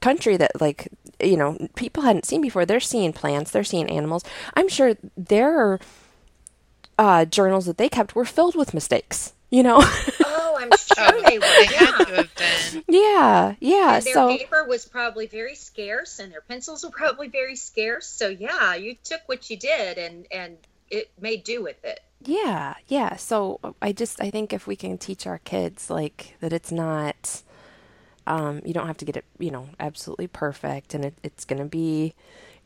country that like you know people hadn't seen before they're seeing plants they're seeing animals i'm sure their uh, journals that they kept were filled with mistakes you know Oh, I'm sure they were. They had Yeah. to have been. yeah yeah And their so paper was probably very scarce, and their pencils were probably very scarce. So yeah, you took what you did, and and it made do with it. yeah yeah so i just i think if we can teach our kids like that it's not um, you don't have to get it you know absolutely perfect and it, it's gonna be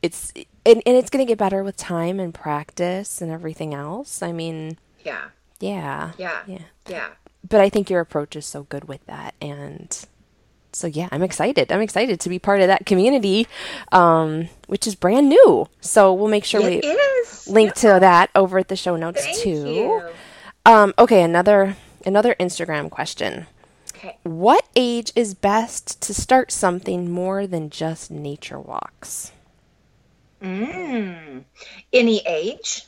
it's and, and it's gonna get better with time and practice and everything else i mean Yeah, yeah yeah, yeah yeah. but I think your approach is so good with that, and so yeah, I'm excited. I'm excited to be part of that community, um, which is brand new. So we'll make sure It we is. link to that over at the show notes Thank too. Um, okay, another another Instagram question. Okay. What age is best to start something more than just nature walks? Mm. Any age,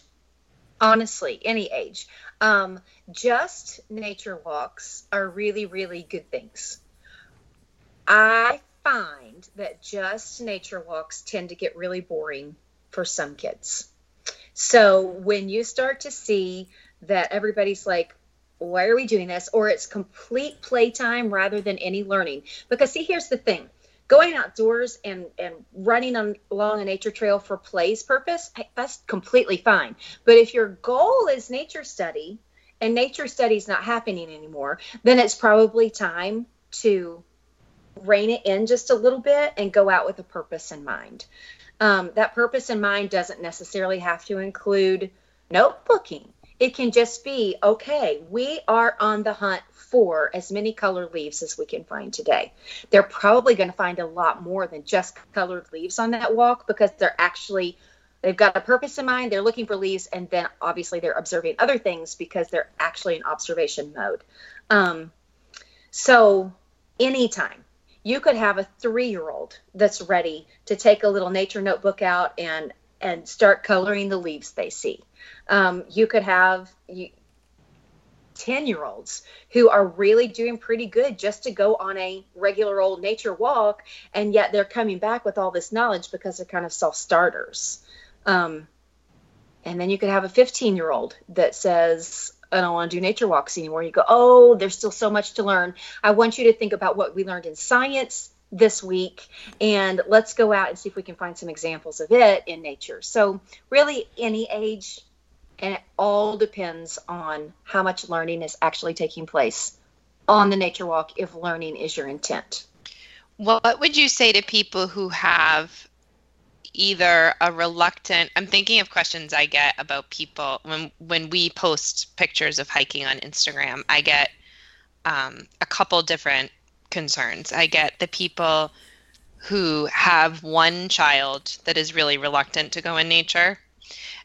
honestly, any age. Um, just nature walks are really, really good things. I find that just nature walks tend to get really boring for some kids. So when you start to see that everybody's like, why are we doing this? Or it's complete playtime rather than any learning. Because see, here's the thing going outdoors and and running on, along a nature trail for play's purpose that's completely fine but if your goal is nature study and nature study is not happening anymore then it's probably time to rein it in just a little bit and go out with a purpose in mind um, that purpose in mind doesn't necessarily have to include notebooking it can just be okay we are on the hunt for as many colored leaves as we can find today. They're probably going to find a lot more than just colored leaves on that walk because they're actually they've got a purpose in mind they're looking for leaves and then obviously they're observing other things because they're actually in observation mode. Um, so anytime you could have a three-year-old that's ready to take a little nature notebook out and and start coloring the leaves they see. Um, you could have you, 10 year olds who are really doing pretty good just to go on a regular old nature walk and yet they're coming back with all this knowledge because they're kind of self starters um, and then you could have a 15 year old that says i don't want to do nature walks anymore. You go oh there's still so much to learn. I want you to think about what we learned in science this week and let's go out and see if we can find some examples of it in nature so really any age and it all depends on how much learning is actually taking place on the nature walk if learning is your intent. What would you say to people who have either a reluctant I'm thinking of questions I get about people when when we post pictures of hiking on Instagram, I get um, a couple different concerns. I get the people who have one child that is really reluctant to go in nature.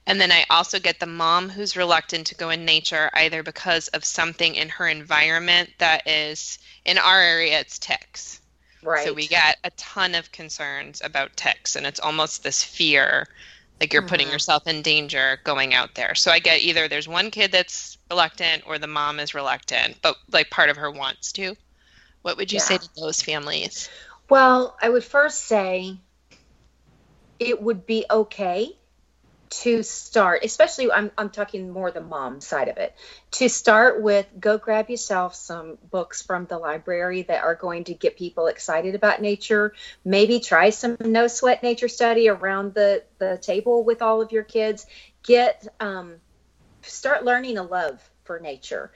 And then I also get the mom who's reluctant to go in nature either because of something in her environment that is, in our area, it's ticks. Right. So we get a ton of concerns about ticks, and it's almost this fear, like you're putting Mhm. yourself in danger going out there. So I get either there's one kid that's reluctant or the mom is reluctant, but like part of her wants to. What would you say to those families? Well, I would first say it would be okay to start, especially I'm, I'm talking more the mom side of it, to start with go grab yourself some books from the library that are going to get people excited about nature. Maybe try some no sweat nature study around the, the table with all of your kids. Get, um, start learning a love for nature.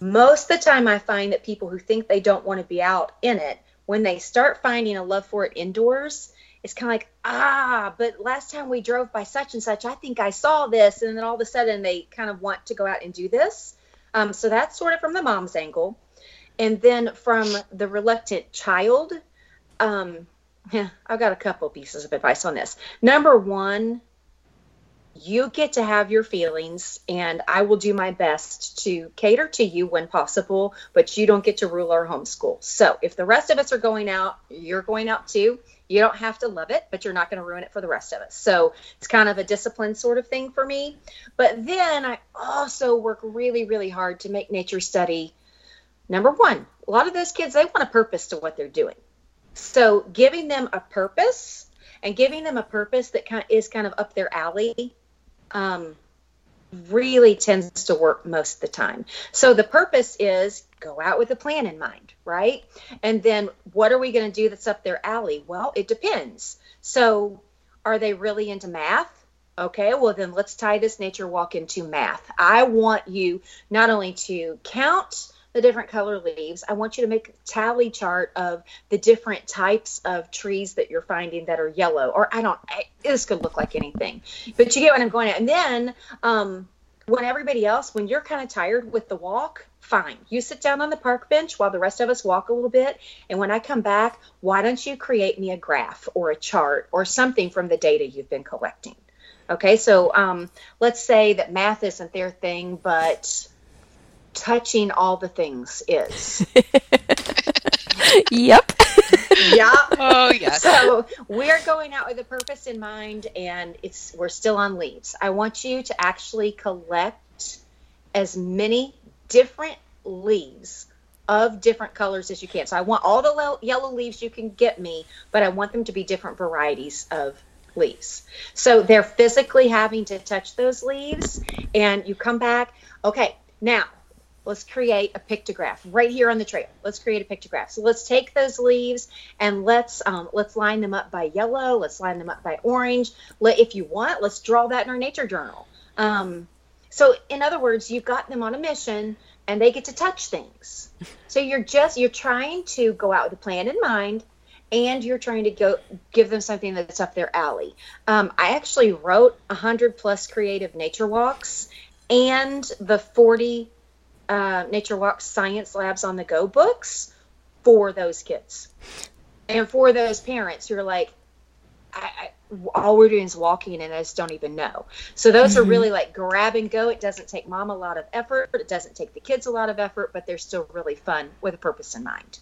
Most of the time, I find that people who think they don't want to be out in it, when they start finding a love for it indoors, it's kind of like, ah, but last time we drove by such and such, I think I saw this. And then all of a sudden they kind of want to go out and do this. Um, so that's sort of from the mom's angle. And then from the reluctant child, um, yeah, I've got a couple pieces of advice on this. Number one, you get to have your feelings, and I will do my best to cater to you when possible, but you don't get to rule our homeschool. So if the rest of us are going out, you're going out too. You don't have to love it, but you're not going to ruin it for the rest of us. So it's kind of a discipline sort of thing for me. But then I also work really, really hard to make nature study number one. A lot of those kids, they want a purpose to what they're doing. So giving them a purpose and giving them a purpose that is kind of up their alley um, really tends to work most of the time. So the purpose is go out with a plan in mind, right? And then what are we going to do that's up their alley? Well, it depends. So are they really into math? Okay, well, then let's tie this nature walk into math. I want you not only to count the different color leaves. I want you to make a tally chart of the different types of trees that you're finding that are yellow. Or I don't, I, this could look like anything, but you get what I'm going at. And then um, when everybody else, when you're kind of tired with the walk, fine. You sit down on the park bench while the rest of us walk a little bit. And when I come back, why don't you create me a graph or a chart or something from the data you've been collecting? Okay, so um, let's say that math isn't their thing, but touching all the things is. yep. yeah. Oh yes. So we're going out with a purpose in mind, and it's we're still on leaves. I want you to actually collect as many different leaves of different colors as you can. So I want all the yellow leaves you can get me, but I want them to be different varieties of leaves. So they're physically having to touch those leaves, and you come back. Okay, now let's create a pictograph right here on the trail. Let's create a pictograph. So let's take those leaves and let's um, let's line them up by yellow. Let's line them up by orange. Let, if you want, let's draw that in our nature journal. Um, so in other words, you've got them on a mission and they get to touch things. So you're just you're trying to go out with a plan in mind and you're trying to go give them something that's up their alley. Um, I actually wrote 100 plus creative nature walks and the 40 uh, Nature Walk Science Labs on the Go books for those kids and for those parents who are like, I, I, all we're doing is walking and I just don't even know. So those mm-hmm. are really like grab and go. It doesn't take mom a lot of effort. It doesn't take the kids a lot of effort, but they're still really fun with a purpose in mind.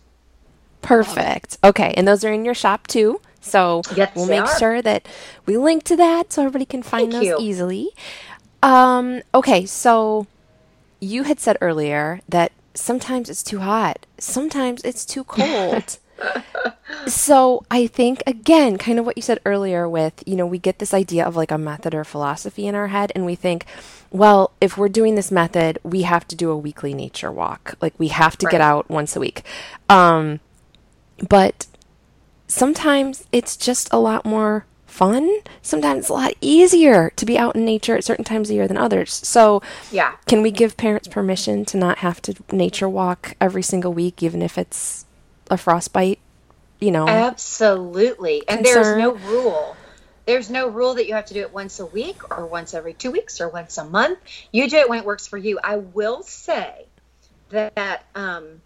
Perfect. Okay. And those are in your shop too. So yes, we'll make are. sure that we link to that so everybody can find Thank those you. easily. Um, okay. So you had said earlier that sometimes it's too hot, sometimes it's too cold. so I think again, kind of what you said earlier with, you know, we get this idea of like a method or philosophy in our head and we think, well, if we're doing this method, we have to do a weekly nature walk. Like we have to right. get out once a week. Um but sometimes it's just a lot more fun. Sometimes it's a lot easier to be out in nature at certain times of year than others. So, yeah. Can we give parents permission to not have to nature walk every single week, even if it's a frostbite? You know, absolutely. Concern? And there's no rule. There's no rule that you have to do it once a week or once every two weeks or once a month. You do it when it works for you. I will say that um,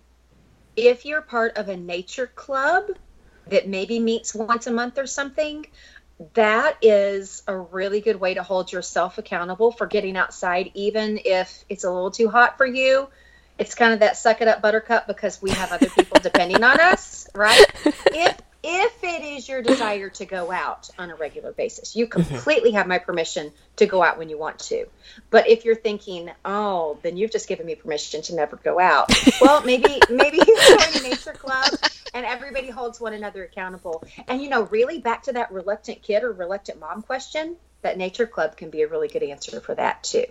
if you're part of a nature club that maybe meets once a month or something, that is a really good way to hold yourself accountable for getting outside, even if it's a little too hot for you. It's kind of that suck it up buttercup because we have other people depending on us, right? If if it is your desire to go out on a regular basis, you mm-hmm. completely have my permission to go out when you want to. But if you're thinking, oh, then you've just given me permission to never go out. Well, maybe maybe you join a nature club and everybody holds one another accountable. And you know, really back to that reluctant kid or reluctant mom question, that nature club can be a really good answer for that too.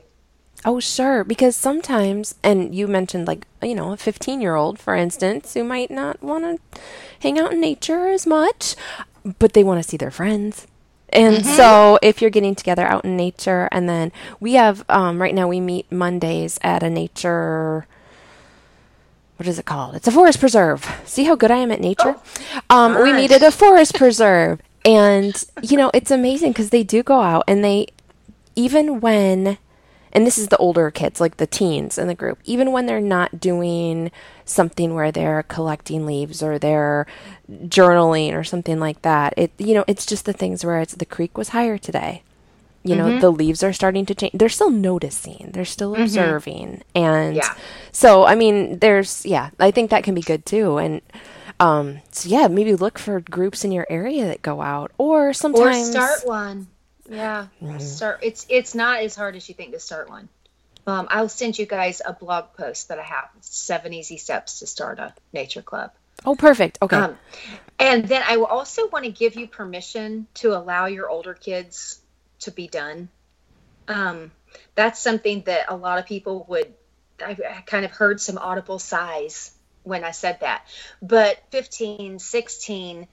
Oh, sure. Because sometimes, and you mentioned like, you know, a 15 year old, for instance, who might not want to hang out in nature as much, but they want to see their friends. And mm-hmm. so if you're getting together out in nature, and then we have, um, right now we meet Mondays at a nature, what is it called? It's a forest preserve. See how good I am at nature? Oh, um, we needed a forest preserve. And, you know, it's amazing because they do go out and they, even when and this is the older kids, like the teens in the group, even when they're not doing something where they're collecting leaves or they're journaling or something like that, it you know, it's just the things where it's the creek was higher today. You know, Mm-hmm. the leaves are starting to change. They're still noticing. They're still observing. And Yeah. so, I mean, there's, yeah, I think that can be good too. And, um, so yeah, maybe look for groups in your area that go out or sometimes Or start one. Yeah. Mm-hmm. Start it's it's not as hard as you think to start one. Um, I'll send you guys a blog post that I have seven easy steps to start a nature club. Oh, perfect. Okay. Um, and then I will also want to give you permission to allow your older kids to be done. Um, that's something that a lot of people would, I, I kind of heard some audible sighs when I said that. But 15, 16,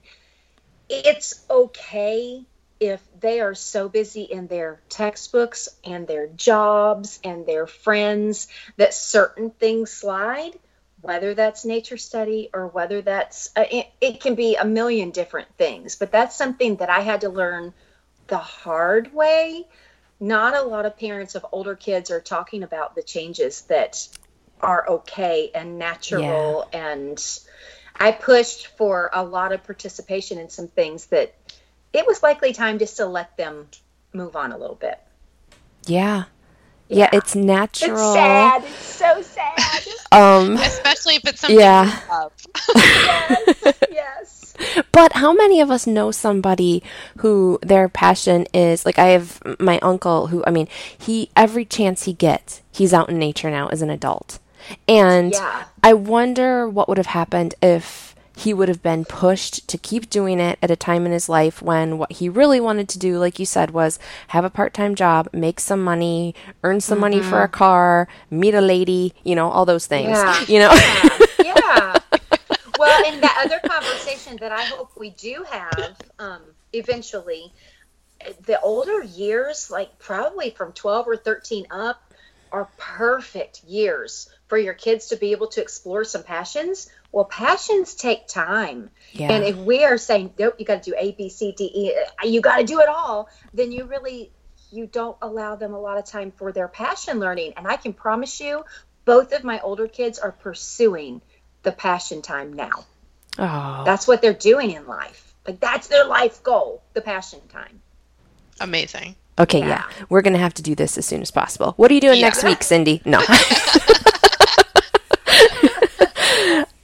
it's okay if they are so busy in their textbooks and their jobs and their friends that certain things slide whether that's nature study or whether that's uh, it, it can be a million different things but that's something that i had to learn the hard way not a lot of parents of older kids are talking about the changes that are okay and natural and i pushed for a lot of participation in some things that it was likely time just to let them move on a little bit yeah. Yeah, it's it's natural. It's sad it's so sad Um, Especially if it's something Yeah. you love. yes yes But how many of us know somebody who their passion is like I have my uncle who I mean, he every chance he gets, he's out in nature now as an adult. And Yeah. I wonder what would have happened if he would have been pushed to keep doing it at a time in his life when what he really wanted to do, like you said, was have a part time job, make some money, earn some money for mm-hmm. a car, meet a lady, you know, all those things. Yeah. You know? yeah. Well, in that other conversation that I hope we do have um, eventually, the older years, like probably from 12 or 13 up, are perfect years for your kids to be able to explore some passions. Well, passions take time. Yeah. And if we are saying, nope, you got to do A, B, C, D, E, you got to do it all, then you really you don't allow them a lot of time for their passion learning. And I can promise you, both of my older kids are pursuing the passion time now. oh. That's what they're doing in life. Like that's their life goal, the passion time. Amazing. Okay, yeah. Yeah. We're going to have to do this as soon as possible. What are you doing Yeah. next week, Cindy? No.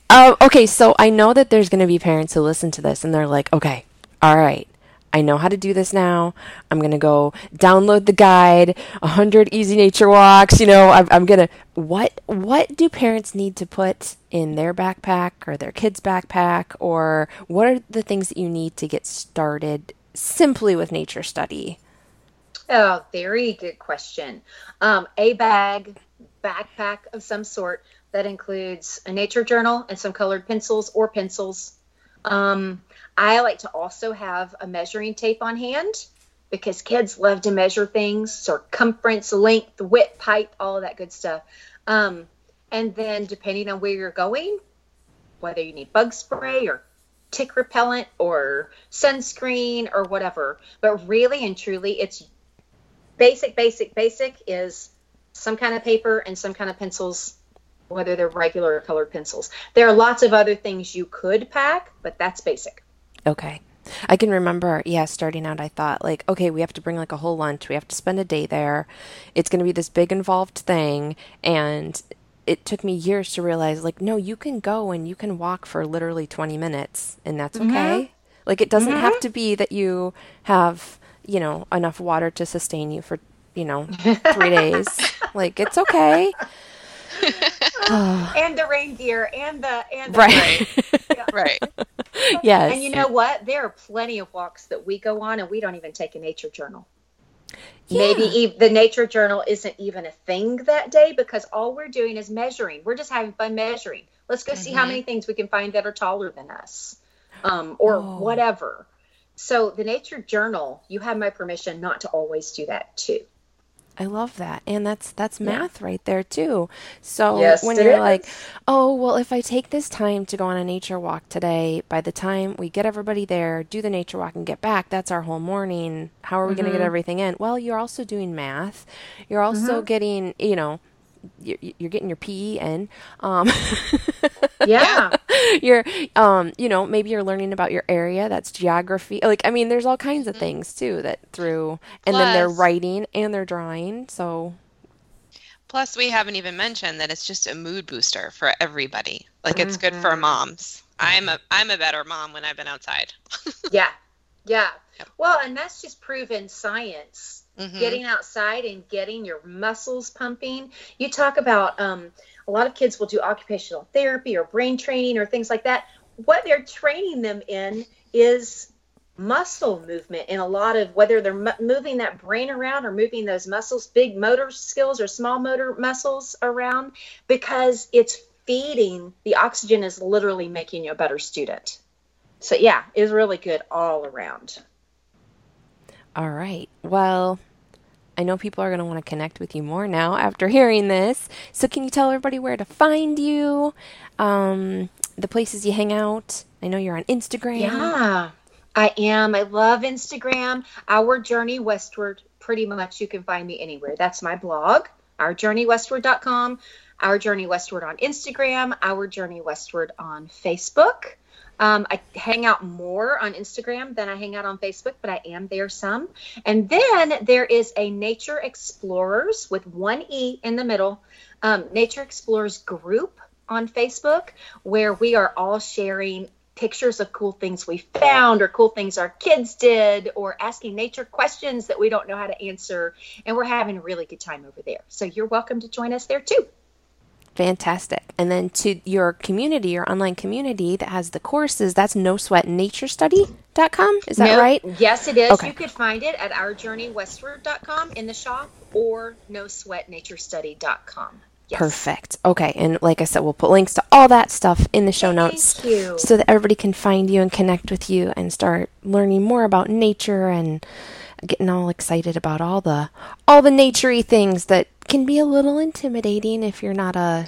um, okay, so I know that there's going to be parents who listen to this and they're like, okay, all right. I know how to do this now. I'm going to go download the guide, 100 easy nature walks, you know, I'm, I'm going to what what do parents need to put in their backpack or their kids backpack or what are the things that you need to get started simply with nature study? Oh, very good question. Um, a bag, backpack of some sort that includes a nature journal and some colored pencils or pencils. Um, I like to also have a measuring tape on hand because kids love to measure things circumference, length, width, height, all of that good stuff. Um, and then, depending on where you're going, whether you need bug spray or tick repellent or sunscreen or whatever, but really and truly, it's basic, basic, basic is some kind of paper and some kind of pencils, whether they're regular or colored pencils. There are lots of other things you could pack, but that's basic. Okay. I can remember, yeah, starting out, I thought, like, okay, we have to bring like a whole lunch. We have to spend a day there. It's going to be this big involved thing. And it took me years to realize, like, no, you can go and you can walk for literally 20 minutes, and that's mm-hmm. okay. Like, it doesn't have mm-hmm. to be that you have, you know, enough water to sustain you for, you know, three days. Like, it's okay. And the reindeer and the and the Right. Right. yes. And you know what? There are plenty of walks that we go on and we don't even take a nature journal. Maybe e- the nature journal isn't even a thing that day because all we're doing is measuring. We're just having fun measuring. Let's go see how many things we can find that are taller than us um, or Oh. whatever. So, the nature journal, you have my permission not to always do that too. I love that. And that's that's math right there too. So Yes, when you're is. like, "Oh, well if I take this time to go on a nature walk today, by the time we get everybody there, do the nature walk and get back, that's our whole morning. How are we going to Mm-hmm. get everything in?" Well, you're also doing math. You're also getting, you know, you're, you're getting your PE in. Um, Yeah. you're, um, you know, maybe you're learning about your area. That's geography. Like, I mean, there's all kinds of things too that through, and then they're writing and they're drawing. So Plus, we haven't even mentioned that it's just a mood booster for everybody. Like it's good for moms. I'm a I'm a better mom when I've been outside. Yeah. Yeah. Yep. Well, and that's just proven science. Mhm. Getting outside and getting your muscles pumping. You talk about um, a lot of kids will do occupational therapy or brain training or things like that. What they're training them in is muscle movement in a lot of whether they're mo- moving that brain around or moving those muscles, big motor skills or small motor muscles around, because it's feeding the oxygen is literally making you a better student. So yeah, it's really good all around. All right. Well, I know people are going to want to connect with you more now after hearing this. So, can you tell everybody where to find you? Um, the places you hang out? I know you're on Instagram. Yeah, I am. I love Instagram. Our Journey Westward, pretty much you can find me anywhere. That's my blog, ourjourneywestward.com, Our Journey Westward on Instagram, Our Journey Westward on Facebook. Um, I hang out more on Instagram than I hang out on Facebook, but I am there some. And then there is a Nature Explorers with one E in the middle, um, Nature Explorers group on Facebook where we are all sharing pictures of cool things we found or cool things our kids did or asking nature questions that we don't know how to answer. And we're having a really good time over there. So you're welcome to join us there too. Fantastic. And then to your community, your online community that has the courses, that's no sweat naturestudy.com. Is that No- right? Yes, it is. Okay. You could find it at ourjourneywestward.com in the shop or no sweat naturestudy.com. Yes. Perfect. Okay. And like I said, we'll put links to all that stuff in the show notes you. so that everybody can find you and connect with you and start learning more about nature and getting all excited about all the all the naturey things that can be a little intimidating if you're not a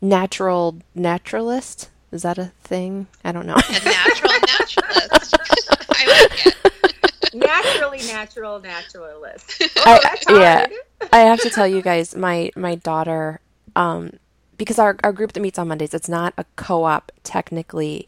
natural naturalist. Is that a thing? I don't know. A natural naturalist. I like it. Naturally natural naturalist. Oh, I- that's yeah. I have to tell you guys, my my daughter, um, because our our group that meets on Mondays, it's not a co-op technically,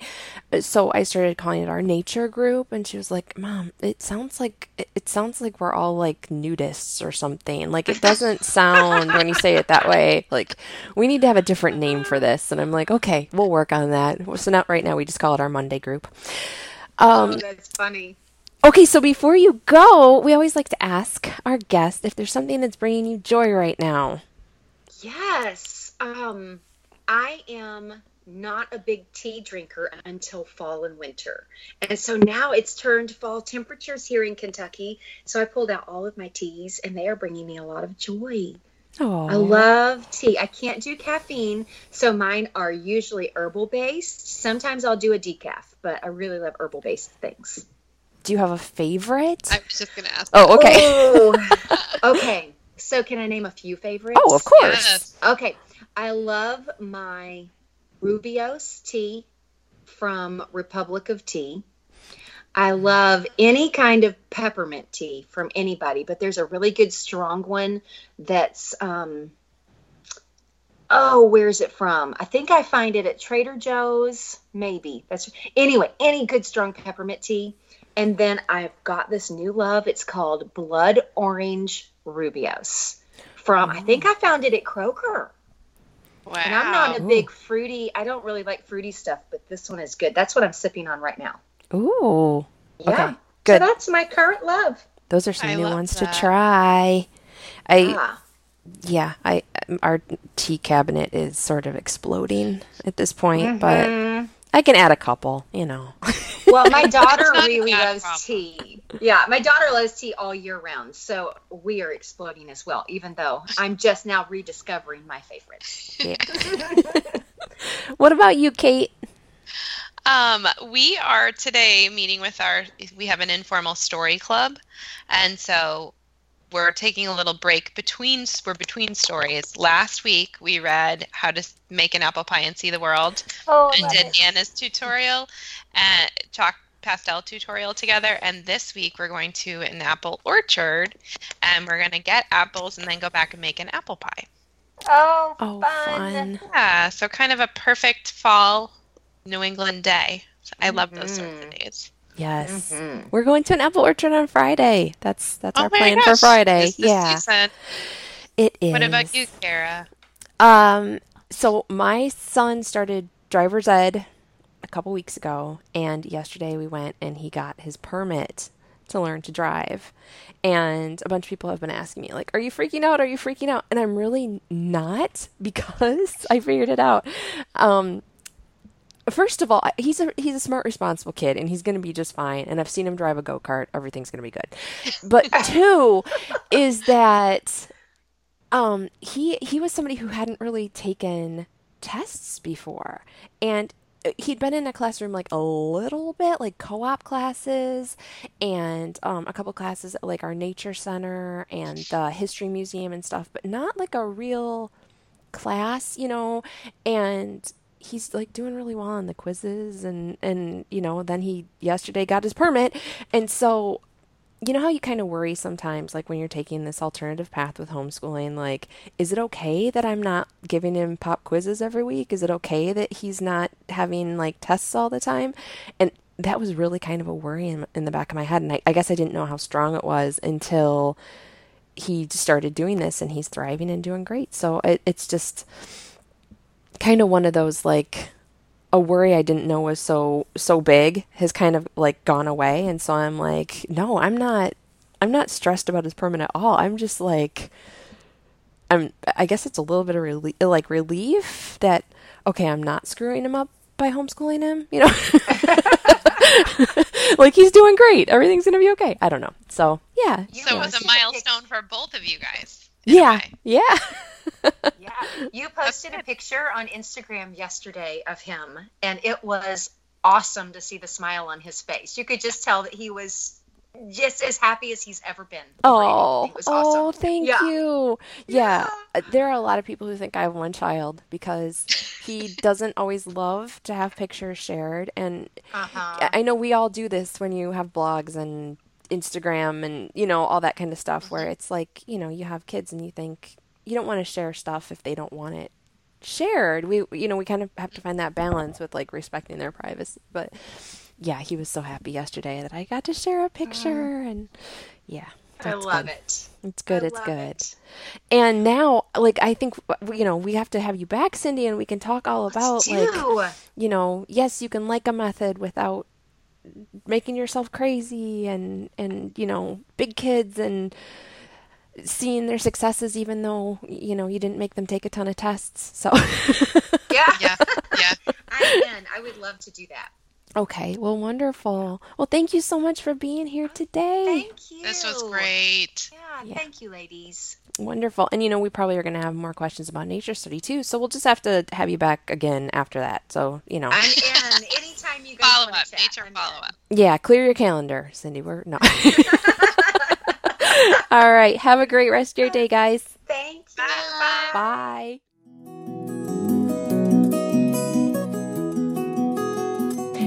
so I started calling it our nature group, and she was like, "Mom, it sounds like it, it sounds like we're all like nudists or something. Like it doesn't sound when you say it that way. Like we need to have a different name for this." And I'm like, "Okay, we'll work on that." So now, right now, we just call it our Monday group. Um, Oh, that's funny. Okay, so before you go, we always like to ask our guest if there's something that's bringing you joy right now. Yes. Um, I am not a big tea drinker until fall and winter. And so now it's turned fall temperatures here in Kentucky. So I pulled out all of my teas and they are bringing me a lot of joy. Oh, I love tea. I can't do caffeine, so mine are usually herbal based. Sometimes I'll do a decaf, but I really love herbal based things. do you have a favorite? I was just gonna ask. oh, okay. Oh, okay. So can I name a few favorites? Oh, of course. Yes. Okay. I love my Rooibos tea from Republic of Tea. I love any kind of peppermint tea from anybody, but there's a really good strong one that's um Oh, where's it from? I think I find it at Trader Joe's, maybe. That's anyway, any good strong peppermint tea. And then I've got this new love. It's called Blood Orange Rooibos. From I think I found it at Kroger. Wow. And I'm not a big fruity. I don't really like fruity stuff, but this one is good. That's what I'm sipping on right now. Ooh, Yeah. Okay, So good. that's my current love. those are some I new ones that. to try. I Ah, yeah, I our tea cabinet is sort of exploding at this point, but mhm. I can add a couple, you know. Well, my daughter It's not a really loves problem. tea. Yeah, my daughter loves tea all year round. So we are exploding as well, even though I'm just now rediscovering my favorite. Yeah. what about you, Cait? Um, we are today meeting with our. We have an informal story club, and so we're taking a little break between we're between stories. Last week we read how to make an apple pie and see the world, Oh, and did it. Anna's tutorial and chalk pastel tutorial together. And this week we're going to an apple orchard, and we're gonna get apples and then go back and make an apple pie. Oh, Oh, fun. fun. Yeah, so kind of a perfect fall New England day. So I love those sorts of Mhm. days. Yes. Mhm. We're going to an apple orchard on Friday. That's that's Oh our plan for Friday. yeah. season. It is. What about you, Kara? Um, so my son started driver's ed a couple weeks ago, and yesterday we went and he got his permit to learn to drive. And a bunch of people have been asking me, like, are you freaking out? Are you freaking out? And I'm really not because I figured it out. Um, first of all, he's a he's a smart, responsible kid, and he's going to be just fine. And I've seen him drive a go kart; everything's going to be good. But two is that um, he he was somebody who hadn't really taken tests before, and uh, he'd been in a classroom like a little bit, like co-op classes, and um, a couple classes at like our nature center and the history museum and stuff, but not like a real class, you know, and he's like doing really well on the quizzes and and you know then he yesterday got his permit. And so you know how you kind of worry sometimes like when you're taking this alternative path with homeschooling like is it okay that I'm not giving him pop quizzes every week? Is it okay that he's not having like tests all the time? And that was really kind of a worry in, in the back of my head. And I, I guess I didn't know how strong it was until he started doing this and he's thriving and doing great. So it, it's just kind of one of those like a worry I didn't know was so so big has kind of like gone away. And so I'm like no I'm not I'm not stressed about his permit at all. I'm just like I'm I guess it's a little bit of relief like relief that okay I'm not screwing him up by homeschooling him you know? Like he's doing great. Everything's gonna be okay. I don't know. So yeah. You So it was a milestone for both of you guys. yeah. Yeah Yeah, you posted a picture on Instagram yesterday of him, and it was awesome to see the smile on his face. You could just tell that he was just as happy as he's ever been. Oh, was oh, thank Yeah. you. Yeah. uh, there are a lot of people who think I have one child because he doesn't always love to have pictures shared. And Uh-huh. I I know we all do this when you have blogs and Instagram and, you know, all that kind of stuff where it's like, you know, you have kids and you think you don't want to share stuff if they don't want it shared. We, you know, we kind of have to find that balance with like respecting their privacy. But yeah, he was so happy yesterday that I got to share a picture mm. and yeah. I love good. it. It's good. I it's good. it. And now, like, I think, you know, we have to have you back, Cindy, and we can talk all about, like, you know, yes, you can like a method without making yourself crazy and, and, you know, big kids and seeing their successes, even though, you know, you didn't make them take a ton of tests. So, yeah, Yeah, yeah. I can. I would love to do that. okay. Well, wonderful. Well, thank you so much for being here today. Thank you. This was great. Yeah, Yeah. thank you, ladies. Wonderful. And, you know, we probably are going to have more questions about nature study, too. So we'll just have to have you back again after that. So, you know. I'm in. Anytime you guys Follow up, chat, nature I'm in. follow up. Yeah, clear your calendar, Cindy. We're no. All right. Have a great rest of your day, guys. Thank you. Bye. Bye. Bye.